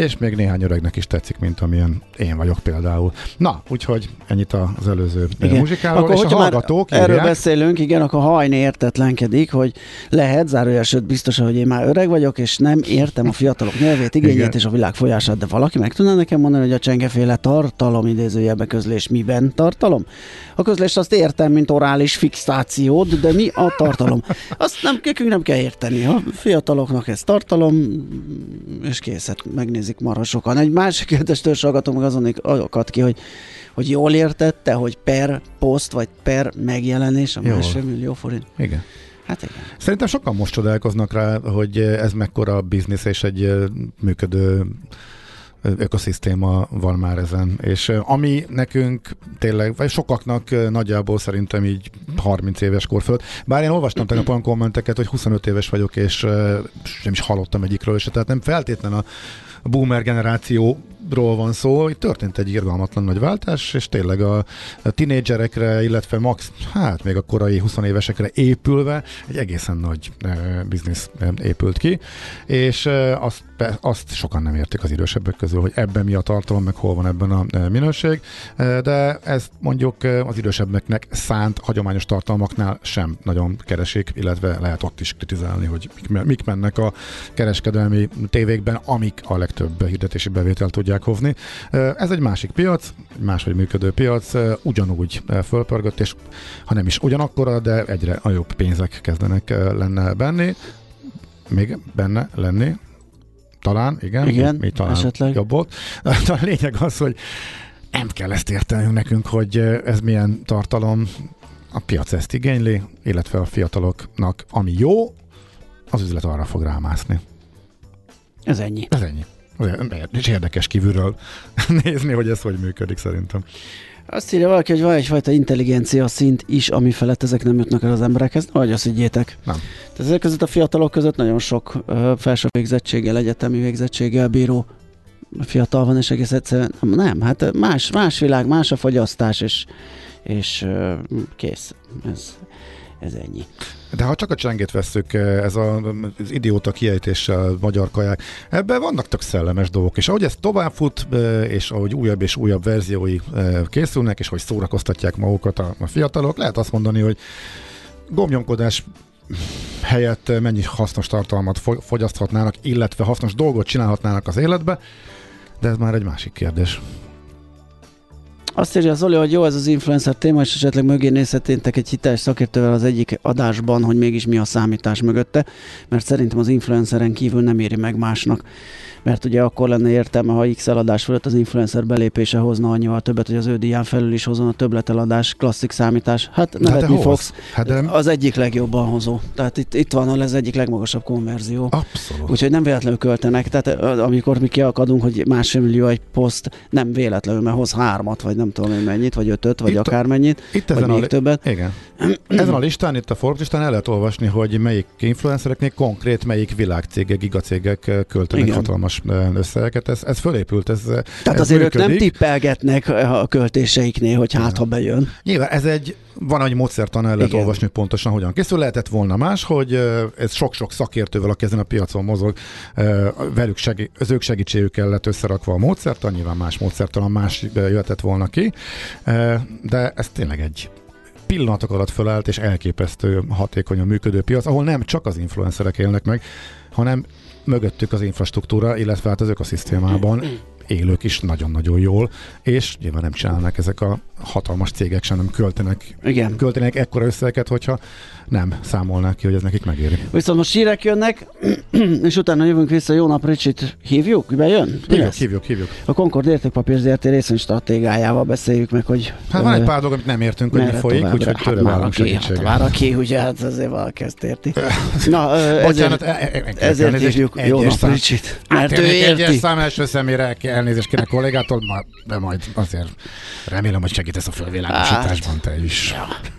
És még néhány öregnek is tetszik, mint amilyen én vagyok például. Na, úgyhogy ennyit az előző igen. muzsikáról, akkor, és a hallgatók Erről írják. beszélünk, igen, akkor hajni értetlenkedik, hogy lehet, zárójel, sőt biztos, hogy én már öreg vagyok, és nem értem a fiatalok nyelvét, igényét igen. és a világ folyását, de valaki meg tudná nekem mondani, hogy a csengeféle tartalom idézőjelbe közlés miben tartalom? A közlést azt értem, mint orális fixációt, de mi a tartalom? Azt nem, nem kell érteni. A fiataloknak ez tartalom, és készet megnézik marha sokan. Egy másik kérdést törzsagatom meg azon akadt ki, hogy, hogy jól értette, hogy per poszt, vagy per megjelenés a másfél millió forint. Igen. Hát igen. Szerintem sokan most csodálkoznak rá, hogy ez mekkora biznisz és egy működő ökoszisztéma van már ezen. És ami nekünk tényleg, vagy sokaknak nagyjából szerintem így 30 éves kor fölött, bár én olvastam tegnap olyan kommenteket, hogy 25 éves vagyok, és nem is hallottam egyikről, és tehát nem feltétlen a boomer generáció ról van szó, itt történt egy irgalmatlan nagy váltás, és tényleg a, a tinédzserekre, illetve max, hát még a korai 20 évesekre épülve egy egészen nagy e, biznisz e, épült ki, és e, azt, azt sokan nem értik az idősebbek közül, hogy ebben mi a tartalom, meg hol van ebben a e, minőség, e, de ez mondjuk az idősebbeknek szánt hagyományos tartalmaknál sem nagyon keresik, illetve lehet ott is kritizálni, hogy mik, mik mennek a kereskedelmi tévékben, amik a legtöbb hirdetési bevételt tudják tudják hozni. Ez egy másik piac, egy máshogy működő piac, ugyanúgy fölpörgött, és ha nem is ugyanakkora, de egyre nagyobb pénzek kezdenek lenne benni, még benne lenni, talán, igen, igen mi, mi talán esetleg. jobb volt. De a lényeg az, hogy nem kell ezt értenünk nekünk, hogy ez milyen tartalom, a piac ezt igényli, illetve a fiataloknak, ami jó, az üzlet arra fog rámászni. Ez ennyi. Ez ennyi. És érdekes kívülről nézni, hogy ez hogy működik szerintem. Azt írja valaki, hogy van egyfajta intelligencia szint is, ami felett ezek nem jutnak el az emberekhez. Vagy azt higgyétek. Nem. Tehát ezek között a fiatalok között nagyon sok uh, felső végzettséggel, egyetemi végzettséggel bíró fiatal van, és egész egyszerűen nem, nem hát más, más világ, más a fogyasztás, és, és uh, kész. Ez, ez ennyi. De ha csak a csengét veszük, ez a, az idióta kiejtéssel magyar kaják, ebben vannak tök szellemes dolgok, és ahogy ez továbbfut, eh, és ahogy újabb és újabb verziói készülnek, és hogy szórakoztatják magukat a, a fiatalok, lehet azt mondani, hogy gomnyomkodás helyett mennyi hasznos tartalmat fogyaszthatnának, illetve hasznos dolgot csinálhatnának az életbe, de ez már egy másik kérdés. Azt írja Zoli, hogy jó ez az influencer téma, és esetleg mögé nézheténtek egy hiteles szakértővel az egyik adásban, hogy mégis mi a számítás mögötte, mert szerintem az influenceren kívül nem éri meg másnak mert ugye akkor lenne értelme, ha X eladás fölött az influencer belépése hozna annyival többet, hogy az ő díján felül is hozon a többleteladás, klasszik számítás. Hát nevetni hát fogsz. Hát de... Az egyik legjobban hozó. Tehát itt, itt van az egyik legmagasabb konverzió. Abszolút. Úgyhogy nem véletlenül költenek. Tehát amikor mi kiakadunk, hogy másfél millió egy poszt, nem véletlenül, mert hoz hármat, vagy nem tudom én mennyit, vagy ötöt, vagy itt akármennyit, itt vagy még a, többet. Igen. Ezen a listán, itt a Forbes listán el lehet olvasni, hogy melyik influencereknél konkrét, melyik világcégek, gigacégek költenek Igen. hatalmas összegeket. Ez, ez fölépült, ez Tehát ez azért működik. ők nem tippelgetnek a költéseiknél, hogy hát ha bejön. Nyilván ez egy, van egy módszertan, el lehet olvasni pontosan, hogyan készül. Lehetett volna más, hogy ez sok-sok szakértővel, aki ezen a piacon mozog, velük segí- az ők segítségükkel lett összerakva a módszertan, nyilván más módszertan, más jöhetett volna ki, de ez tényleg egy pillanatok alatt fölállt, és elképesztő hatékonyan működő piac, ahol nem csak az influencerek élnek meg, hanem mögöttük az infrastruktúra, illetve hát az ökoszisztémában élők is nagyon-nagyon jól, és nyilván nem csinálnak ezek a hatalmas cégek sem, nem költenek, Igen. költenek ekkora összeget, hogyha nem számolnák ki, hogy ez nekik megéri. Viszont most hírek jönnek, és utána jövünk vissza. Jó nap, Ricsit hívjuk? Bejön? Hívjuk, hívjuk, hívjuk. A Concord értékpapír ZRT részén stratégájával beszéljük meg, hogy... Hát van egy pár dolog, amit nem értünk, hogy mi folyik, úgyhogy hát tőle válunk segítséget. Hát már aki, ugye, hát azért valaki ezt érti. Na, ezért, e- e- e- ezért hívjuk Jó nap, Ricsit. Mert ő érti. Egyes szám első szemére elnézést kéne kollégától, de majd azért remélem, hogy segítesz a fölvilágosításban te is. Ja.